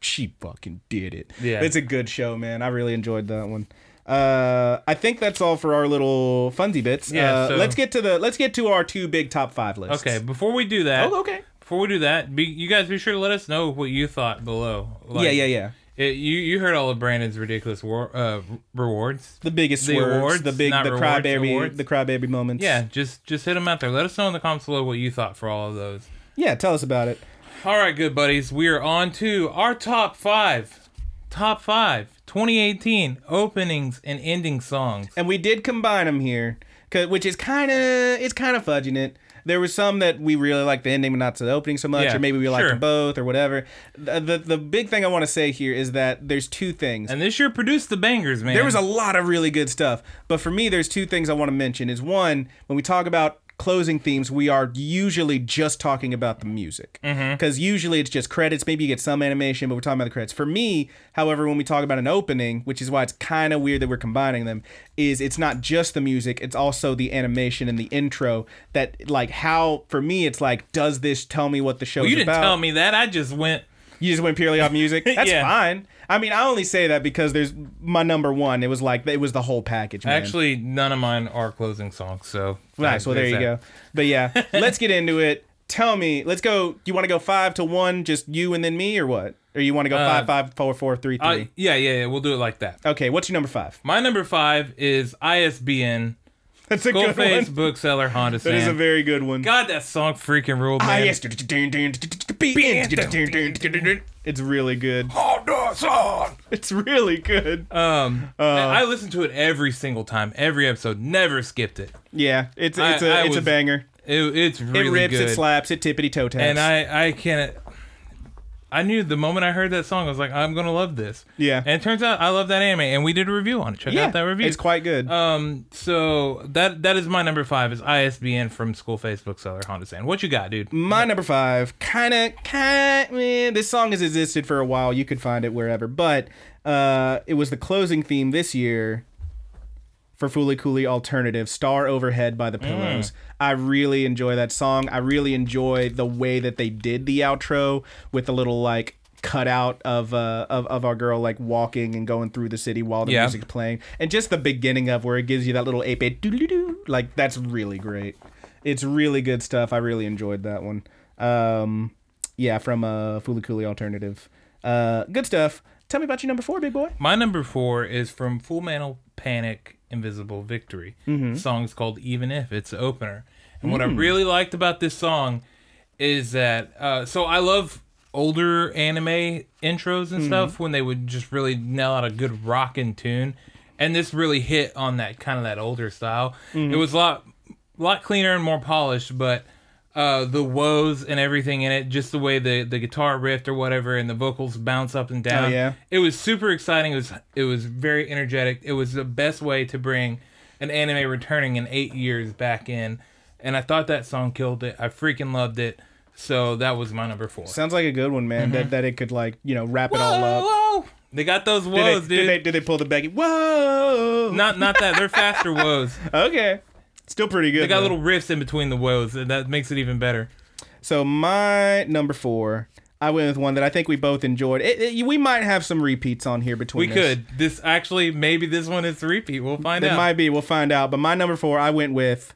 she fucking did it. Yeah. it's a good show, man. I really enjoyed that one. Uh, I think that's all for our little funsy bits. Yeah, uh, so- let's get to the let's get to our two big top five lists. Okay, before we do that, Oh, okay. Before we do that, be, you guys be sure to let us know what you thought below. Like, yeah, yeah, yeah. It, you you heard all of Brandon's ridiculous war, uh, rewards. The biggest The awards, the big, the rewards, crybaby, awards. the crybaby moments. Yeah, just just hit them out there. Let us know in the comments below what you thought for all of those. yeah. Tell us about it. All right, good buddies. We are on to our top five. Top five 2018 openings and ending songs. And we did combine them here, which is kind of it's kind of fudging it. There was some that we really liked the ending, but not to the opening so much, Yeah, or maybe we liked sure. them both, or whatever. The, the the big thing I want to say here is that there's two things. And this year produced the bangers, man. There was a lot of really good stuff, but for me, there's two things I want to mention. Is one when we talk about closing themes, we are usually just talking about the music mm-hmm. because usually it's just credits. Maybe you get some animation, but we're talking about the credits. For me, however, when we talk about an opening, which is why it's kind of weird that we're combining them, is it's not just the music; it's also the animation and the intro. That like how for me, it's like, does this tell me what the show's you didn't about? tell me that. I just went. You just went purely off music. That's Yeah. fine. I mean, I only say that because there's my number one. It was like it was the whole package. Man. Actually, none of mine are closing songs. So nice. Well, there you that. go. But yeah, let's get into it. Tell me, let's go. Do you want to go five to one, just you and then me, or what? Or you want to go five, five, four, four, three, three? Uh, yeah, yeah, yeah. We'll do it like that. okay, what's your number five? My number five is ISBN That's a good Skullface one. Bookseller Honda That is a very good one. God, that song freaking ruled, Ah, man. yes. It's really good. Honda song. It's really good. Um, Uh. I listened to it every single time, every episode. Never skipped it. Yeah, it's it's a I it's a was banger. It, it's really It rips, good. it slaps, it tippity toe taps. and I I can't. I knew the moment I heard that song, I was like, I'm gonna love this. Yeah. And it turns out I love that anime, and we did a review on it. Check yeah, out that review. it's quite good. um. So that that is my number five is ISBN from Skull-face Bookseller Honda San. What you got, dude? My number five, kind of, kind. This song has existed for a while. You could find it wherever, but uh, it was the closing theme this year for Fooly Cooly Alternative, "Star Overhead" by the Mm. Pillows. I really enjoy that song. I really enjoy the way that they did the outro with the little like cutout of uh of, of our girl like walking and going through the city while the Yeah. music's playing and just the beginning of where it gives you that little 8-bit doo-doo-doo, like that's really great it's really good stuff i really enjoyed that one um yeah from uh Fooly Cooly alternative uh good stuff tell me about your number four big boy My number four is from Full Metal Panic Invisible Victory. Mm-hmm. The song's called Even If. It's the opener. And what I Mm. really liked about this song is that uh, so I love older anime intros and stuff Mm-hmm. when they would just really nail out a good rockin' tune, and this really hit on that kind of that older style. Mm-hmm. It was a lot lot cleaner and more polished, but uh, the woes and everything in it, just the way the, the guitar riff or whatever, and the vocals bounce up and down. Oh, yeah? it was super exciting. It was it was very energetic. It was the best way to bring an anime returning in eight years back in, and I thought that song killed it. I freaking loved it. So that was my number four. Sounds like a good one, man. That that it could like you know wrap it all up. Whoa! They got those Did woes, they, dude. did they did they pull the Becky? Whoa! Not not that they're faster woes. okay. Still pretty good. They got though. little riffs in between the woes, and that makes it even better. So my number four, I went with one that I think we both enjoyed. It, it- we might have some repeats on here between. We us. could. This actually, maybe this one is a repeat. We'll find It out. It might be. We'll find out. But my number four, I went with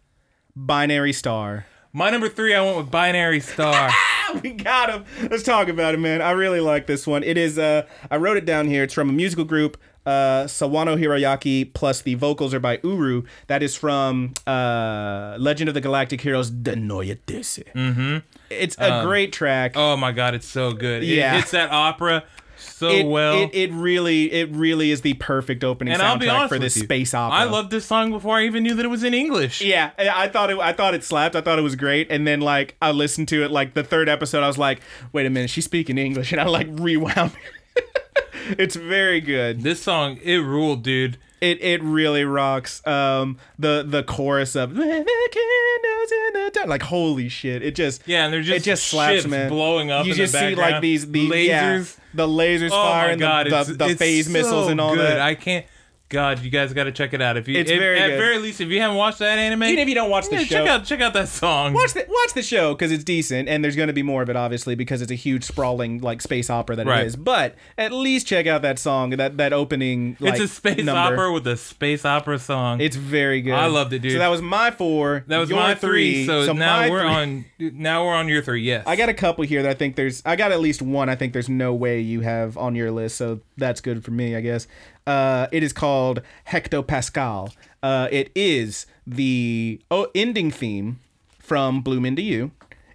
Binary Star. My number three, I went with Binary Star. we got him. Let's talk about it, man. I really like this one. It is. Uh, I wrote it down here. It's from a musical group, uh, Sawano Hiroyuki. Plus the vocals are by Uru. That is from uh, Legend of the Galactic Heroes. Die Neue These. Mm-hmm. It's a great track. oh my god, it's so good. Yeah. It hits that opera so it, well. it, it really it really is the perfect opening and soundtrack for this space opera. I loved this song before I even knew that it was in English. Yeah, I I thought it. I thought it slapped. I thought it was great. And then like I listened to it like the third episode. I was like, wait a minute, she's speaking English, and I like rewound. it's very good. This song, it ruled, dude. It it really rocks. Um, the the chorus of candles in the dark," like holy shit, it just Yeah, and they're just it just slaps, man. blowing up You in the just see like these these yeah, lasers. the lasers Oh firing, my god, the it's, the, the it's phase so missiles and all good. that. I can't. God, you guys got to check it out. If you, It's if- very at good. very least, if you haven't watched that anime, Even if you don't watch the yeah, show, check out check out that song. watch the watch the show because it's decent and there's going to be more of it obviously because it's a huge sprawling like space opera that Right. it is but at least check out that song that that opening like, it's a space number. opera with a space opera song. it's very good I loved it, dude. so that was my four that was your my three. So, now my we're three- on. Now we're on your three. Yes, I got a couple here that I think there's I got at least one I think there's no way you have on your list so that's good for me I guess uh, it is called Hectopascal. Uh, it is the oh, ending theme from Bloom Into You.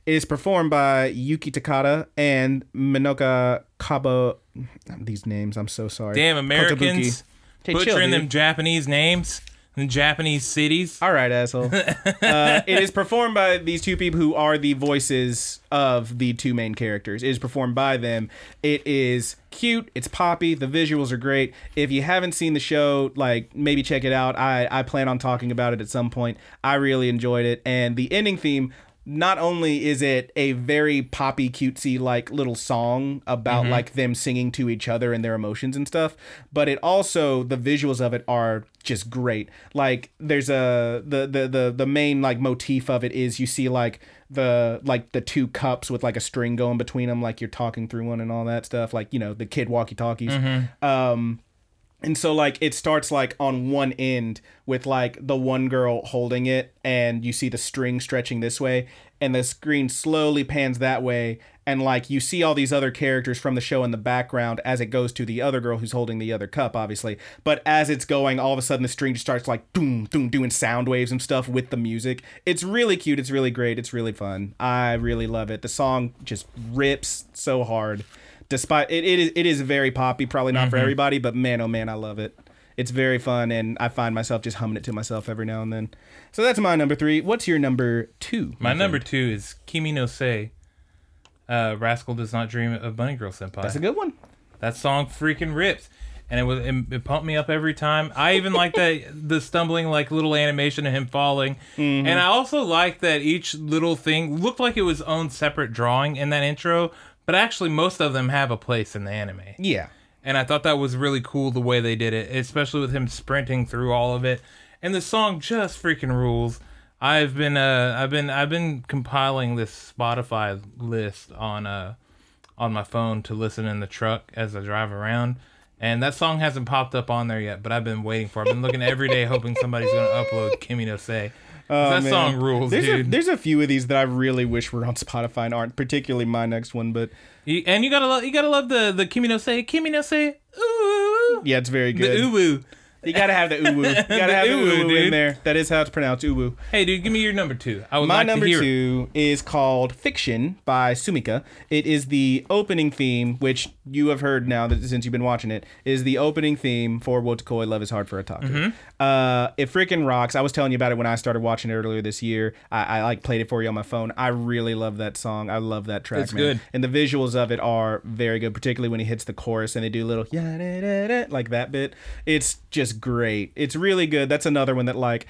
It is performed by Yuki Takada and Minoka Kabo these names I'm so sorry. Damn Americans Hey, chill, butchering dude. them Japanese names Japanese cities. All right, asshole. uh, it is performed by these two people who are the voices of the two main characters. It is performed by them. It is cute. It's poppy. The visuals are great. If you haven't seen the show, like maybe check it out. I I plan on talking about it at some point. I really enjoyed it, and the ending theme. Not only is it a very poppy, cutesy, like little song about like them singing to each other and their emotions and stuff, but it also the visuals of it are just great. Like there's a the the the the main like motif of it is you see like the like the two cups with like a string going between them, like you're talking through one and all that stuff. Like you know the kid walkie talkies. Um, and so like it starts like on one end with like the one girl holding it and you see the string stretching this way and the screen slowly pans that way. And like you see all these other characters from the show in the background as it goes to the other girl who's holding the other cup obviously. But as it's going all of a sudden the string just starts like boom boom doing sound waves and stuff with the music. It's really cute. It's really great. It's really fun. I really love it. The song just rips so hard despite it, it is it is very poppy probably not for everybody but man oh man i love it it's very fun and i find myself just humming it to myself every now and then so that's my number three what's your number two My number two is Kimi no Sei. Uh, Rascal does not dream of Bunny Girl Senpai. that's a good one That song freaking rips, and it was it, it pumped me up every time. I even like that the stumbling like little animation of him falling, Mm-hmm. and I also like that each little thing looked like it was own separate drawing in that intro, but actually most of them have a place in the anime. yeah And I thought that was really cool the way they did it, especially with him sprinting through all of it. And the song just freaking rules. I've been uh I've been I've been compiling this Spotify list on uh on my phone to listen in the truck as I drive around. And that song hasn't popped up on there yet, but I've been waiting for. it. I've been looking every day hoping somebody's gonna upload Kimi no Sei. That Oh, man. song rules, there's dude. A, there's a few of these that I really wish were on Spotify and aren't, particularly my next one. But You- and you gotta love you gotta love the the Kimi no Sei Kimi no Sei ooh yeah, it's very the good. ooh woo. You gotta have the uwu. You gotta have the uwu, uwu in dude. there. That is how it's pronounced, uwu. Hey, dude, give me your number two. I would My like number to hear it. two is called Fiction by Sumika. It is the opening theme, which you have heard now that since you've been watching it, is the opening theme for Wotakoi Love is Hard for Otaku. Mm-hmm. Uh, it freaking rocks. I was telling you about it when I started watching it earlier this year. I, I like played it for you on my phone. I really love that song. I love that track. It's man. good. And the visuals of it are very good, particularly when he hits the chorus and they do a little yeah like that bit. It's just great. It's really good. That's another one that like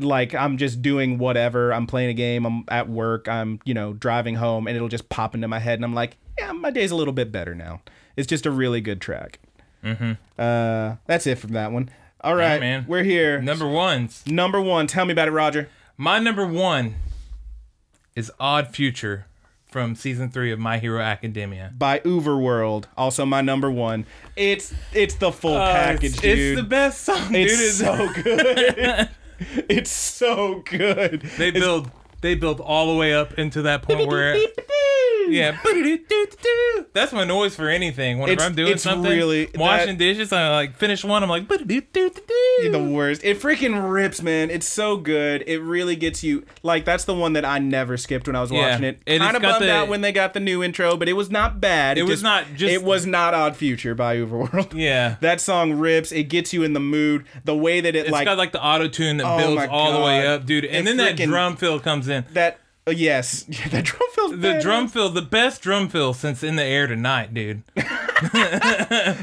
like I'm just doing whatever. I'm playing a game. I'm at work. I'm you know driving home, and it'll just pop into my head, and I'm like, yeah, my day's a little bit better now. It's just a really good track. Mm-hmm. Uh, that's it from that one. All right, man. we're here. Number ones. Number one. Tell me about it, Roger. My number one is Odd Future from season three of My Hero Academia. By UVERworld, also my number one. It's it's the full oh, package, it's, dude. it's the best song, dude. It's so good. it's so good. they build they build all the way up into that point where yeah that's my noise for anything whenever It's- i'm doing it's something really- washing that- dishes i like finish one i'm like the worst. It freaking rips, man. It's so good. It really gets you. Like that's the one that I never skipped when I was Yeah. watching it. Kind of bummed the- out when they got the new intro, but it was not bad. It was not just- It was not Odd Future by UVERworld. yeah That song rips. It gets you in the mood. The way that it it's like got like the auto tune that Oh builds all the way up dude It and then that drum fill comes in that. Uh, yes, yeah, that drum fill. the drum fill the best drum fill since in the air tonight dude.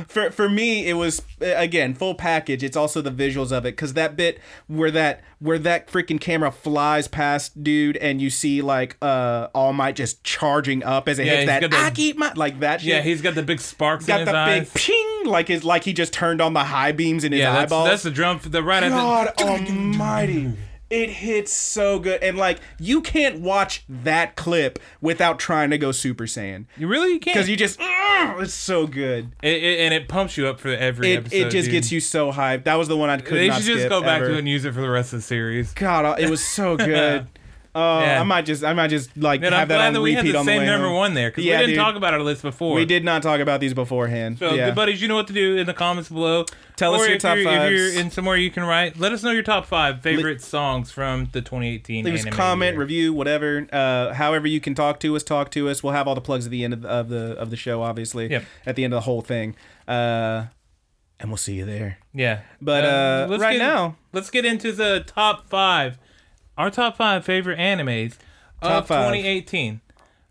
For for me it was again full package. It's also the visuals of it because that bit where that where that freaking camera flies past dude and you see like uh all might just charging up as it Yeah, hits that the- I keep my like that shit. yeah he's got the big sparks in got the eyes. big ping like his like he just turned on the high beams in his yeah that's, eyeballs. that's the drum the right God the almighty it hits so good and like you can't watch that clip without trying to go super saiyan you really can't because you just "Ugh," it's so good It, it, and it pumps you up for every it, episode. it just dude. gets you so hyped. That was the one I could They not should just go back ever. to it and use it for the rest of the series. God, it was so good. Oh, Yeah. I might just, I might just like And have I'm that glad on that we repeat had the on the same way number home. one there because Yeah, we didn't dude. talk about our list before. We did not talk about these beforehand. So, yeah. good buddies, you know what to do in the comments below. Tell us Or your if top you're, If fives. you're in somewhere you can write, let us know your top five favorite songs from the 2018 Leave us a anime comment, year. review, whatever. Uh, however you can talk to us, talk to us. We'll have all the plugs at the end of the of the, of the show, obviously. Yep. At the end of the whole thing. Uh, and we'll see you there. Yeah. But uh, let's right get- now, let's get into the top five. Our top five favorite animes Top of five. 2018.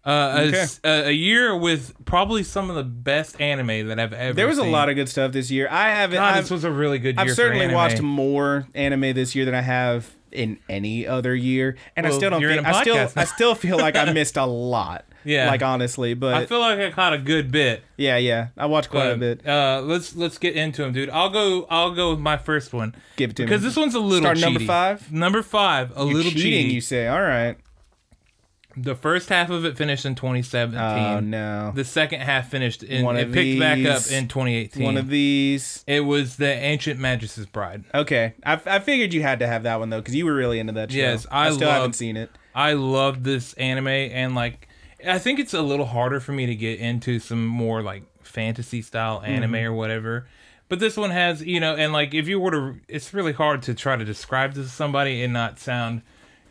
Uh, a Okay. a, a year with probably some of the best anime that I've ever. there was a lot of good stuff this year. I haven't. God, I've, this was a really good year. I've certainly watched more anime this year than I have in any other year, and I still don't. Feel, I still, now. I still feel like I missed a lot. Yeah. like honestly, but I feel like I caught a good bit. yeah, yeah, I watched quite a bit. Uh, let's let's get into them, dude. I'll go. I'll go with my first one Give it to because me. this one's a little Start number five? Number five, a You're little cheating, cheaty. you say? All right. The first half of it finished in 2017. Oh no, The second half finished in. One it of picked back up in 2018. one of these. It was the Ancient Magus' Bride. Okay, I, I figured you had to have that one though because you were really into that show. Yes, I still love- haven't seen it. I love this anime and like I think it's a little harder for me to get into some more like fantasy style anime Mm-hmm. or whatever. But this one has, you know, and like if you were to it's really hard to try to describe this to somebody and not sound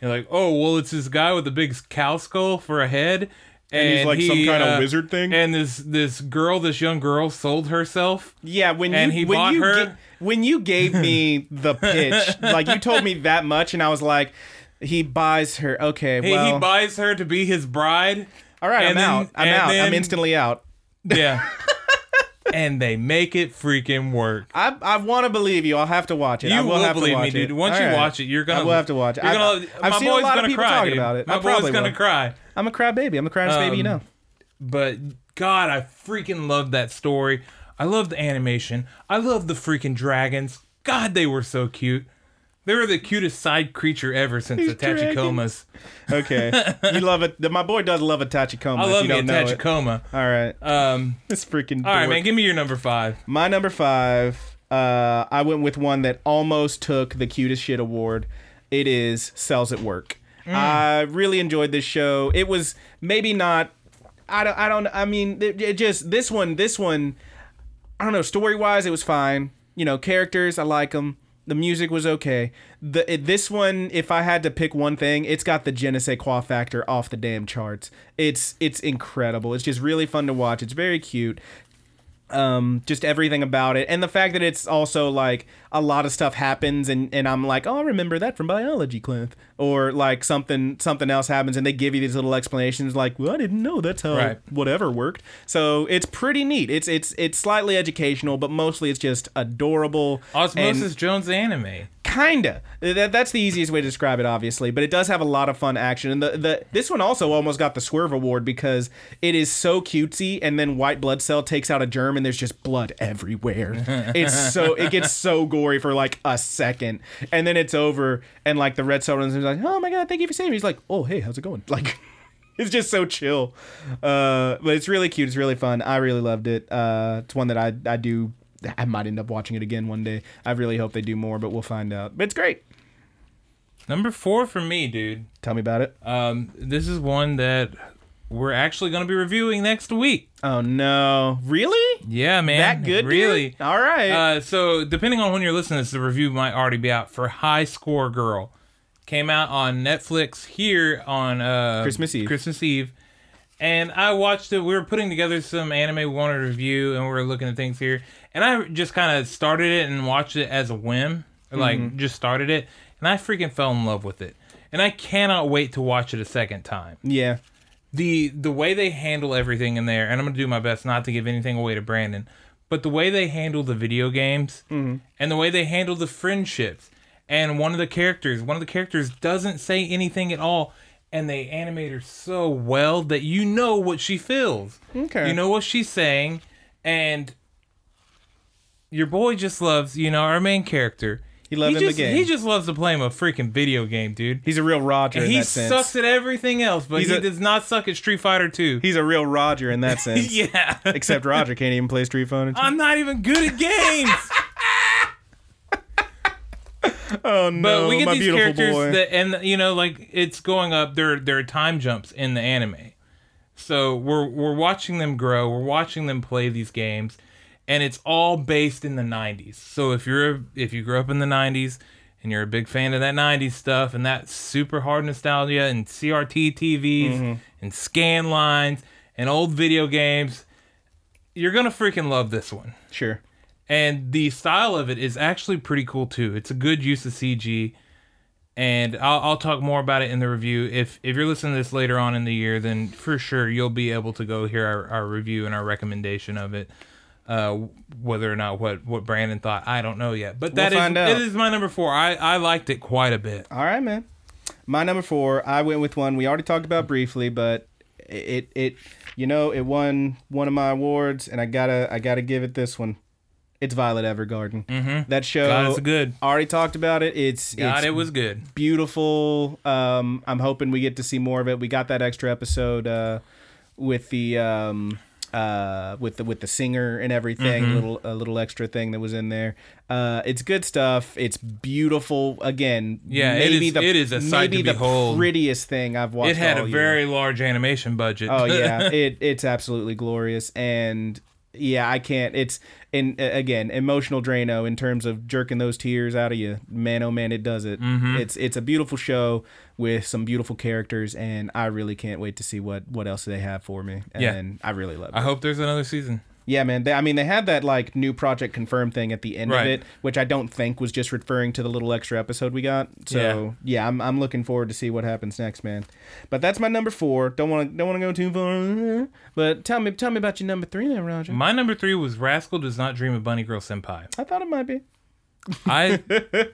you're like, "Oh, well, it's this guy with a big cow skull for a head." And he's like some he, kind of uh, wizard thing? And this this girl, this young girl sold herself. Yeah, when And you he when bought you her- ga- when you gave me the pitch, like you told me that much, and I was like, he buys her. Okay, He, well, he buys her to be his bride. all right, I'm then- out. I'm and out. I'm instantly out. Yeah. and they make it freaking work. I I want to believe you. I'll have to watch it. You I will, will have to believe me, watch dude. it. Once All you right. watch it, you're gonna. I will have to watch it. You're gonna. I've my seen a lot of people cry, talking dude. about it. My I boy's gonna will. cry. I'm a crybaby. I'm the crying baby. You Um, know. But God, I freaking love that story. I love the animation. I love the freaking dragons. God, they were so cute. They were the cutest side creature ever since These the Tachikomas. Okay, you love it. My boy does love a Tachikoma. I love you me a don't it. Tachikoma. All right, Um, this freaking. all right, dork. man, give me your number five. My number five, uh, I went with one that almost took the cutest shit award. It is Cells at Work. Mm. I really enjoyed this show. It was maybe not. I don't. I don't. I mean, it, it just this one. This one. I don't know. Story wise, it was fine. you know, characters I like them. The music was okay. The this one, if I had to pick one thing, it's got the je quoi factor off the damn charts. It's it's incredible. It's just really fun to watch. It's very cute um just everything about it and the fact that it's also like a lot of stuff happens and and i'm like oh i remember that from biology class. Or like something something else happens and they give you these little explanations like well i didn't know that's how Right. whatever worked. So it's pretty neat. It's it's it's slightly educational but mostly it's just adorable Osmosis Jones anime. kinda. That, that's the easiest way to describe it obviously but it does have a lot of fun action. And the, the this one also almost got the swerve award because it is so cutesy and then white blood cell takes out a germ and there's just blood everywhere. It's so it gets so gory for like a second. And then it's over and like the red cell runs and is like oh my god thank you for saving me. He's like oh hey how's it going? Like it's just so chill. Uh but it's really cute. It's really fun. I really loved it. Uh it's one that i i do i might end up watching it again one day. I really hope they do more but we'll find out. But it's great. Number four for me, dude. tell me about it. Um, this is one that we're actually going to be reviewing next week. oh no really Yeah, man. that good dude? Really. all right Uh, so depending on when you're listening to this, the review might already be out for High Score Girl. Came out on Netflix here on uh, Christmas Eve. Christmas Eve, and I watched it. We were putting together some anime we wanted to review, and we were looking at things here. And I just kind of started it and watched it as a whim, like Mm-hmm. just started it, and I freaking fell in love with it. And I cannot wait to watch it a second time yeah the the way they handle everything in there, and I'm gonna do my best not to give anything away to Brandon, but the way they handle the video games mm-hmm. and the way they handle the friendships, and one of the characters, one of the characters doesn't say anything at all, and they animate her so well that you know what she feels. Okay. You know what she's saying, and your boy just loves, you know, our main character. He him the just, game. He just loves to play him a freaking video game, dude. he's a real roger in He that sense sucks at everything else, but He's he a- does not suck at Street Fighter 2. he's a real roger in that sense yeah. except roger can't even play street fighter I'm not even good at games. oh no But we get these characters boy that and you know like it's going up there there are time jumps in the anime. So we're we're watching them grow, we're watching them play these games and it's all based in the 90s. So if you're if you grew up in the 90s and you're a big fan of that 90s stuff and that super hard nostalgia and CRT TVs Mm-hmm. and scan lines and old video games, you're going to freaking love this one. sure and the style of it is actually pretty cool too. It's a good use of CG, and I'll, I'll talk more about it in the review. If if you're listening to this later on in the year, then for sure you'll be able to go hear our, our review and our recommendation of it. Uh, whether or not what what Brandon thought, I don't know yet. But that is find out. it is my number four. I I liked it quite a bit. All right, man. My number four, I went with one we already talked about briefly, but it it you know it won one of my awards, and I gotta I gotta give it this one. It's Violet Evergarden. Mm-hmm. That show. God, it's good. Already talked about it. It's God, it's it was good. beautiful. Um, I'm hoping we get to see more of it. We got that extra episode uh, with the um, uh, with the with the singer and everything. Mm-hmm. Little a little extra thing that was in there. Uh, it's good stuff. It's beautiful. Again, Yeah, maybe is- the it is a sight maybe to the behold. prettiest thing I've watched. It had a year. very large animation budget. Oh yeah, it it's absolutely glorious and yeah, I can't. It's and uh, again, emotional Drano in terms of jerking those tears out of you. Man, oh man, it does it. Mm-hmm. It's it's a beautiful show with some beautiful characters, and I really can't wait to see what what else they have for me. And Yeah. I really love it. I hope there's another season. Yeah, man. They, I mean, they had that like new project confirmed thing at the end Right. of it, which I don't think was just referring to the little extra episode we got. So yeah, I'm, I'm looking forward to see what happens next, man. But that's my number four. Don't want to don't want to go too far. But tell me tell me about your number three, now, Roger. My number three was Rascal Does Not Dream of Bunny Girl Senpai. I thought it might be. I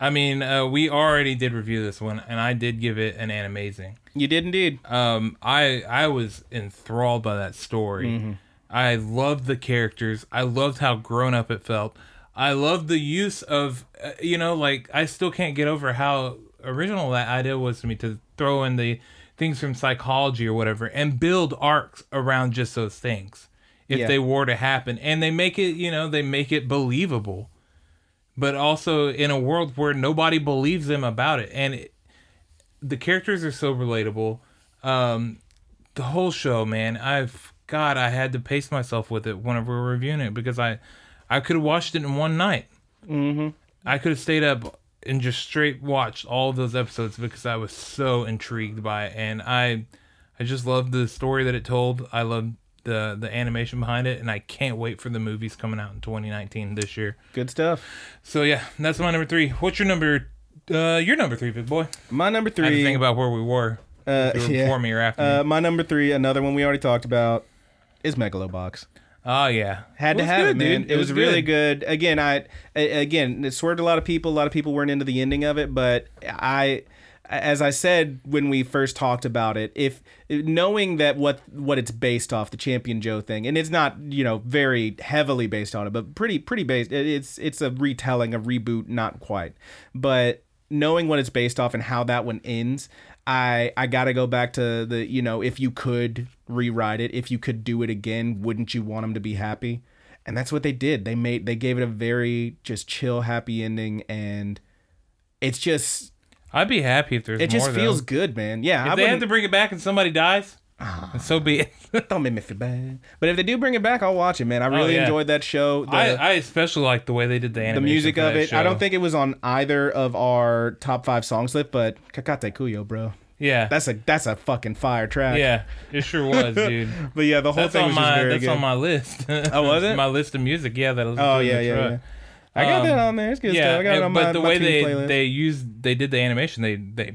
I mean, uh, we already did review this one, and I did give it an an amazing. You did indeed. Um, I I was enthralled by that story. Mm-hmm. I loved the characters. I loved how grown up it felt. I loved the use of, uh, you know, like I still can't get over how original that idea was to me to throw in the things from psychology or whatever and build arcs around just those things if Yeah. they were to happen and they make it you know they make it believable but also in a world where nobody believes them about it and it, the characters are so relatable um the whole show man i've god i had to pace myself with it whenever we we're reviewing it because i I could have watched it in one night. Mm-hmm. I could have stayed up and just straight watched all of those episodes because I was so intrigued by it, and I, I just loved the story that it told. I loved the the animation behind it, and I can't wait for the movies coming out in 2019 this year. Good stuff. So yeah, that's my number three. What's your number? Uh, your number three, big boy. My number I had to three. think about where we were. uh, If you were yeah. before me or after Uh, me. my number three, another one we already talked about, is Megalobox. Oh yeah, Had It to have good, it, man. dude. It, was, really good. Again, I again it swerved a lot of people. A lot of people weren't into the ending of it, but I, as I said when we first talked about it, if knowing that what what it's based off the Champion Joe thing, and it's not you know very heavily based on it, but pretty pretty based. It's it's a retelling, a reboot, not quite, but knowing what it's based off and how that one ends. I I got to go back to the you know if you could rewrite it. If you could do it again wouldn't you want them to be happy? And that's what they did. They made they gave it a very just chill happy ending and it's just I'd be happy if there's it just more, feels though. good man. Yeah If I they have to bring it back and somebody dies, then so be it. don't make me feel bad. But if they do bring it back I'll watch it man. I oh, really Oh, yeah. enjoyed that show. The, I, I especially like the way they did the the music of it. I don't think it was on either of our top five songs list but Kakatte Koiyo bro Yeah, that's a that's a fucking fire track yeah, it sure was, dude. but yeah the whole That's thing on was just my very that's good on my list. Oh, was it? my list of music? Yeah, that was. Oh yeah, yeah, truck. yeah. I got Um, that on there. It's good Yeah, stuff. I got it on but my, the my way they playlist. they used they did the animation, they they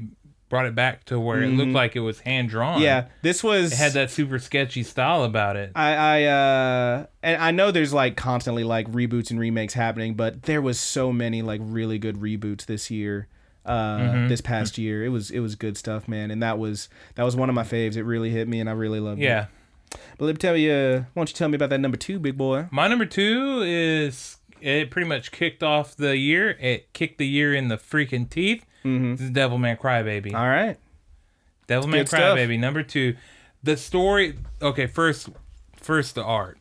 brought it back to where it looked like it was hand drawn. Mm-hmm. yeah, this was it had that super sketchy style about it. I I uh and I know there's like constantly like reboots and remakes happening, but there was so many like really good reboots this year. Uh, Mm-hmm. this past year, it was it was good stuff, man, and that was that was one of my faves. It really hit me, and I really loved Yeah, it. Yeah. But let me tell you, why don't you tell me about that number two, big boy? my number two is it pretty much kicked off the year. It kicked the year in the freaking teeth. Mm-hmm. This is Devilman Crybaby. All right, Devilman stuff. Crybaby. Number two, the story. Okay, first, first the art.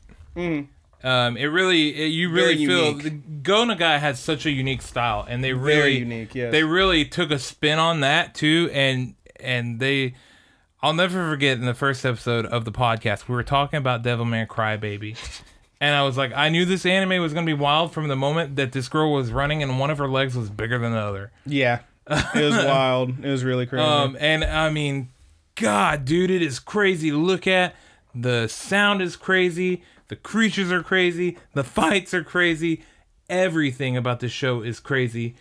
Um, it really, it, you really. Very feel unique. the Gona guy has such a unique style, and they really, very unique. Yes, they really took a spin on that too, and and they, I'll never forget in the first episode of the podcast we were talking about Devilman Crybaby. And I was like, I knew this anime was gonna be wild from the moment that this girl was running and one of her legs was bigger than the other. yeah, it was wild. It was really crazy. Um, and I mean, God, dude, it is crazy look at. The sound is crazy. The creatures are crazy. The fights are crazy. Everything about this show is crazy,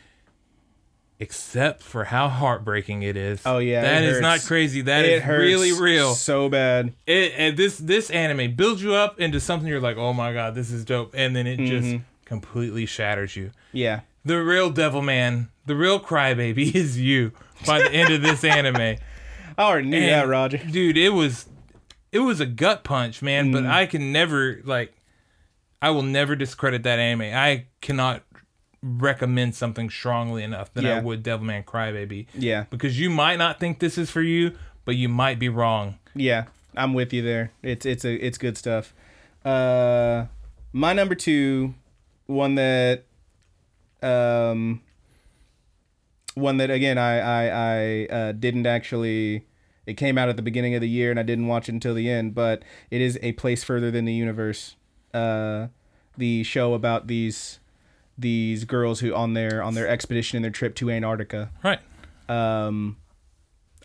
except for how heartbreaking it is. Oh, yeah, that is not crazy. That it is really real. so bad. It, and this this anime builds you up into something you're like, oh my god, this is dope, and then it Mm-hmm. just completely shatters you Yeah, the real devil man, the real crybaby is you by the end of this anime. I already knew And, that, Roger. Dude, it was it was a gut punch, man, Mm. but I can never like I will never discredit that anime. I cannot recommend something strongly enough than I would Devilman Crybaby. Yeah. Because you might not think this is for you, but you might be wrong. Yeah, I'm with you there. It's it's a it's good stuff. Uh, my number two, one that, um, one that again I I I uh, didn't actually. It came out at the beginning of the year and I didn't watch it until the end, but it is a place further than the universe. Uh, the show about these these girls who on their on their expedition and their trip to Antarctica. Right. Um,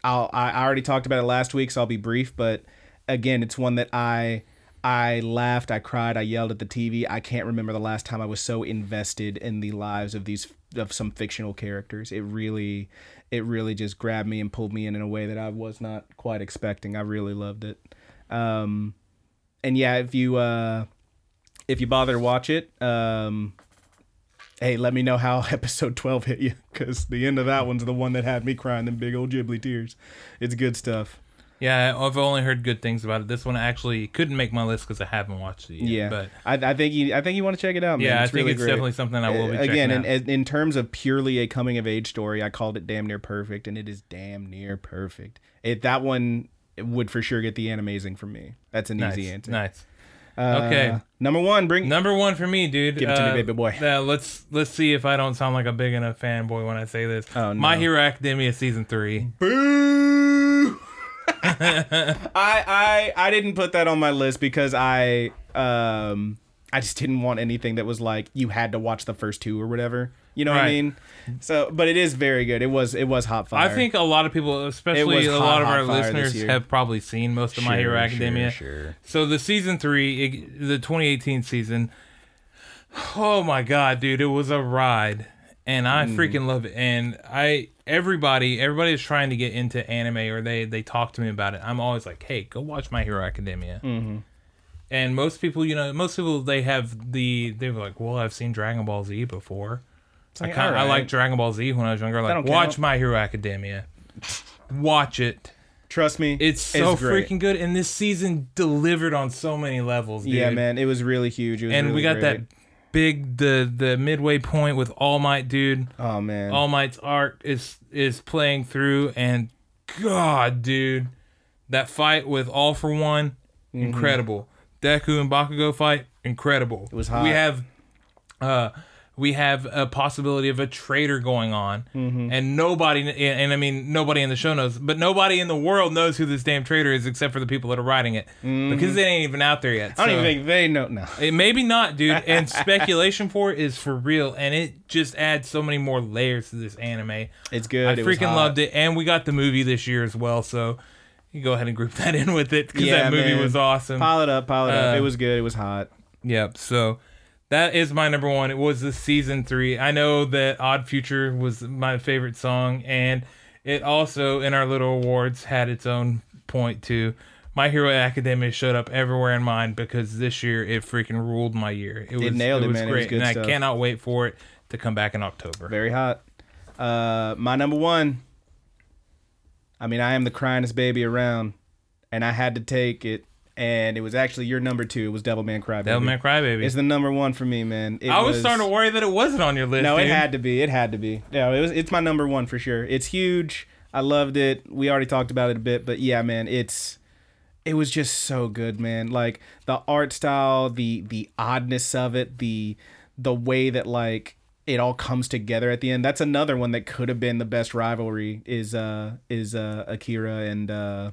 I'll, I I already talked about it last week, so I'll be brief. But again, it's one that I I laughed, I cried, I yelled at the TV. I can't remember the last time I was so invested in the lives of these of some fictional characters. It really it really just grabbed me and pulled me in in a way that I was not quite expecting. I really loved it. Um, and yeah, if you uh, if you bother to watch it, um, hey, let me know how episode 12 hit you because the end of that one's the one that had me crying them big old ghibli tears. It's good stuff. Yeah, I've only heard good things about it. This one actually couldn't make my list because I haven't watched it yet. Yeah, But I, I think you I think you want to check it out. Man. yeah, I it's think really it's great. definitely something I will be Uh, again checking in, in terms of purely a coming of age story. I called it damn near perfect, and it is damn near perfect. It that one would for sure get the amazing from me. That's an nice. easy answer. Nice. Uh, Okay. number one, bring Number one for me, dude. Give it to me, Uh, baby boy. uh, let's let's see if I don't sound like a big enough fanboy when I say this. Oh, no. My Hero Academia season three. Boo! I I I didn't put that on my list because I um I just didn't want anything that was like you had to watch the first two or whatever. You know what I mean? So, but it is very good. It was it was hot fire. I think a lot of people, especially was a hot, lot of our listeners, have probably seen most of My Hero Sure, Academia. Sure, sure. So the season three, it- the 2018 season, oh my god, dude, it was a ride, and I Mm. freaking love it. And I, everybody, everybody is trying to get into anime, or they they talk to me about it. I'm always like, hey, go watch My Hero Academia. Mm-hmm. And most people, you know, most people they have the they were like, well, I've seen Dragon Ball Z before. I, like, kind I alright. liked Dragon Ball Z when I was younger. Like, watch count. My Hero Academia. Watch it. Trust me, It's so great. freaking good, and this season delivered on so many levels. Dude. Yeah, man, it was really huge. It was And really we got great. that big the the midway point with All Might, dude. Oh man, All Might's arc is is playing through, and God, dude, that fight with All for One, Mm-hmm. incredible. Deku and Bakugo fight, incredible. It was hot. We have, uh, we have a possibility of a traitor going on, Mm-hmm. and nobody, and, I mean nobody in the show knows, but nobody in the world knows who this damn traitor is except for the people that are writing it, because it ain't even out there yet. Mm-hmm. I don't even think they know. No, it maybe not, dude. And speculation for it is for real, and it just adds so many more layers to this anime. it's good. I It freaking loved it, and we got the movie this year as well. So you go ahead and group that in with it because Yeah, that movie man. was awesome. Pile it up, pile it up. Uh, It was good. It was hot. Yep. So that is my number one. It was the season three. I know that Odd Future was my favorite song, and it also in our little awards had its own point too. My Hero Academia showed up everywhere in mine because this year it freaking ruled my year. It was nailed it, was man. It was great, good and stuff. I cannot wait for it to come back in October. Very hot. Uh, my number one. I mean, I am the cryingest baby around, and I had to take it, and it was actually your number two. It was Devilman Crybaby. Devilman Crybaby. It's the number one for me, man. It I was, starting to worry that it wasn't on your list. No, it had to be. It had to be. Yeah, it was. It's my number one for sure. It's huge. I loved it. We already talked about it a bit, but yeah, man, it's. It was just so good, man. Like the art style, the the oddness of it, the the way that like it all comes together at the end. That's another one that could have been the best rivalry. Is uh is uh Akira and uh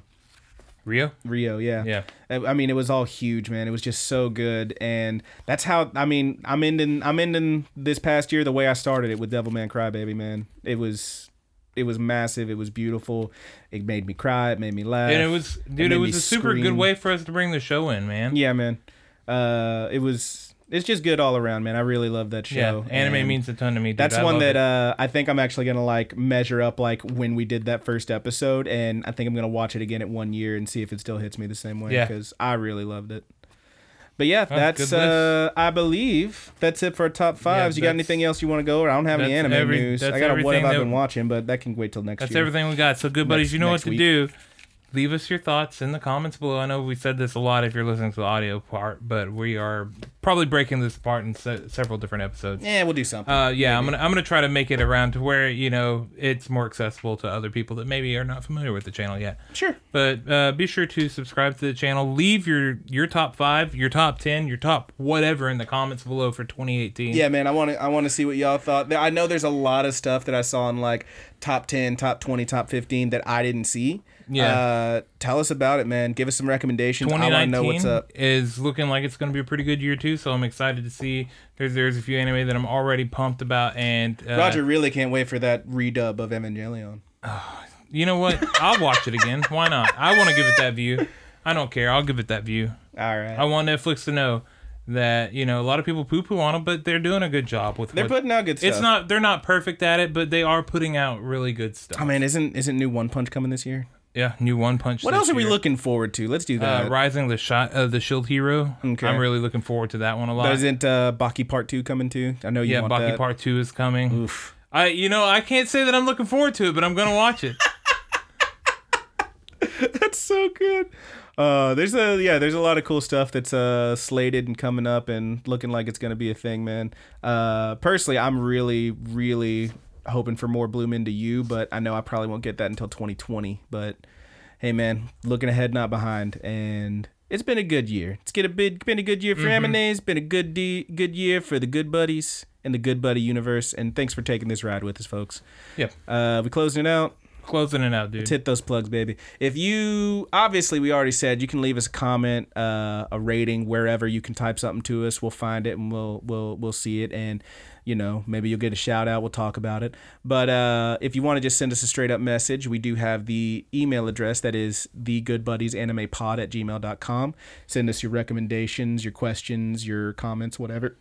Ryo. Ryo, yeah. Yeah. I mean, it was all huge, man. It was just so good, and that's how. I mean, I'm ending. I'm ending this past year the way I started it with Devilman Crybaby, man. It was, it was massive. It was beautiful. It made me cry. It made me laugh. And it was, dude, made it was a super good way for us to bring the show in, man. Yeah, man. Uh, it was. It's just good all around, man. I really love that show. Yeah, anime and means a ton to me. Dude. That's I one that uh, I think I'm actually gonna like measure up like when we did that first episode, and I think I'm gonna watch it again at one year and see if it still hits me the same way Yeah. because I really loved it. But yeah, Oh, that's uh, I believe that's it for our top fives. you got anything else you want to go? Or I don't have any anime every- news. I got a what have I been watching, but that can wait till next That's year. everything we got. So, good buddies, Next- you know what to week. do. Leave us your thoughts in the comments below. I know we said this a lot if you're listening to the audio part, but we are probably breaking this apart in se- several different episodes. Yeah, we'll do something. Uh, yeah, I'm gonna I'm gonna try to make it around to where you know it's more accessible to other people that maybe are not familiar with the channel yet. sure. But uh, be sure to subscribe to the channel. Leave your your top five, your top ten, your top whatever in the comments below for 2018. Yeah, man, I want to I want to see what y'all thought. I know there's a lot of stuff that I saw in like top 10, top 20, top 15 that I didn't see. Yeah. Uh, tell us about it, man. Give us some recommendations. I want to know what's up. is looking like it's going to be a pretty good year too. So I'm excited to see. There's there's a few anime that I'm already pumped about, and uh, Roger really can't wait for that redub of Evangelion. You know what? I'll watch it again. Why not? I want to give it that view. I don't care. I'll give it that view. All right. I want Netflix to know that you know a lot of people poo poo on them, but they're doing a good job with. It. They're putting out good stuff. It's not. They're not perfect at it, but they are putting out really good stuff. Oh man, isn't isn't new One Punch coming this year? Yeah, new One Punch. What else are we year. looking forward to? Let's do Uh, that. Rising the shot, uh, the Shield Hero. Okay. I'm really looking forward to that one a lot. Isn't uh, Baki Part Two coming too? I know you yeah, want Baki that. Part Two is coming. Oof. I, you know, I can't say that I'm looking forward to it, but I'm gonna watch it. That's so good. Uh, there's a yeah, there's a lot of cool stuff that's uh slated and coming up and looking like it's gonna be a thing, man. Uh, personally, I'm really, really hoping for more Bloom into you, but I know I probably won't get that until 2020. But hey, man, looking ahead, not behind, and it's been a good year. It's get a bit, been a good year for mm It's been a good de- good year for the good buddies and the good buddy universe. And thanks for taking this ride with us, folks. Yep. Uh, we closing it out. Closing it out, dude. Let's hit those plugs, baby. If you obviously we already said you can leave us a comment, uh, a rating wherever you can type something to us. We'll find it and we'll we'll we'll see it and you know maybe you'll get a shout out. We'll talk about it. But uh, if you want to just send us a straight up message, we do have the email address that is thegoodbuddiesanimepod at gmail.com. Send us your recommendations, your questions, your comments, whatever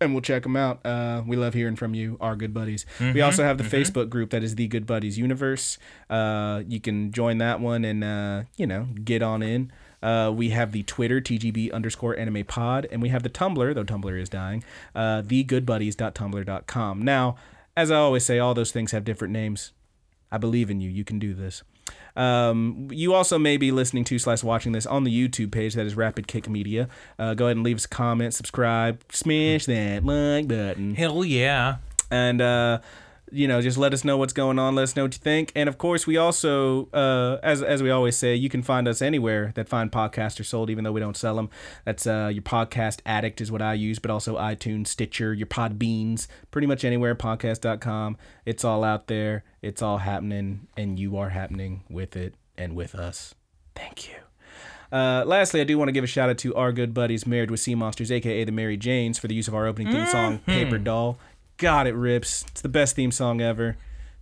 and we'll check them out. Uh, we love hearing from you, our good buddies. We also have the Facebook group that is the Good Buddies Universe. Uh, you can join that one and uh, you know get on in. Uh, we have the Twitter TGB underscore Anime Pod, and we have the Tumblr, though Tumblr is dying. Uh, thegoodbuddies.tumblr.com. Now, as I always say, all those things have different names. I believe in you. You can do this. Um, you also may be listening to slash watching this on the YouTube page that is Rapid Kick Media. Uh, go ahead and leave us a comment, subscribe, smash that like button, Hell yeah. and uh, you know just let us know what's going on. Let us know what you think. And of course, we also, uh, as as we always say, you can find us anywhere that fine podcasts are sold, even though we don't sell them. That's uh, your podcast addict is what I use, but also iTunes, Stitcher, your Podbeans, pretty much anywhere. Podcast.com. It's all out there. It's all happening, and you are happening with it and with us. Thank you. Uh, lastly, I do want to give a shout out to our good buddies, Married with Sea Monsters, aka the Mary Janes, for the use of our opening theme song, Paper Doll. God, it rips. It's the best theme song ever.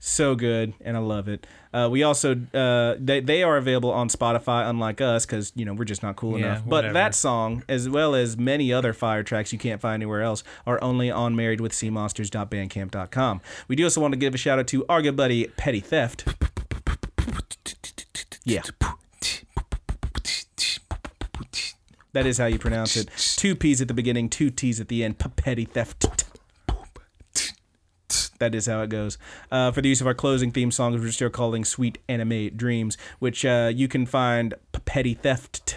So good, and I love it. Uh, we also uh, they they are available on Spotify, unlike us, because you know we're just not cool Yeah, enough. But whatever. that song, as well as many other fire tracks you can't find anywhere else, are only on marriedwithseamonsters.bandcamp.com. We do also want to give a shout out to our good buddy Petty Theft. Yeah. That is how you pronounce it. Two P's at the beginning, two T's at the end. Petty theft. That is how it goes. Uh, for the use of our closing theme song, which we're still calling Sweet Anime Dreams, which uh, you can find Petty Theft t-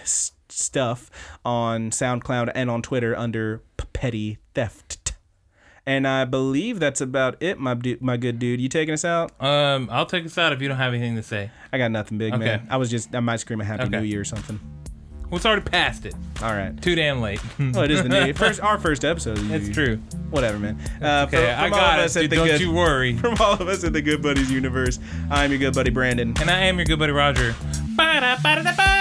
stuff on SoundCloud and on Twitter under Petty Theft. And I believe that's about it, my du- my good dude. You taking us out? Um, I'll take us out if you don't have anything to say. I got nothing big, Okay. man. I was just I might scream a Happy Okay. New Year or something. Well, it's already past it. All right. Too damn late. Well, it is the new first our first episode. the It's true. Whatever, man. Uh, Okay, from, I from all got it. us at dude, the Don't good, you worry. from all of us in the Good Buddies universe, I'm your good buddy Brandon. And I am your good buddy Roger. Ba-da-ba-da-da-ba.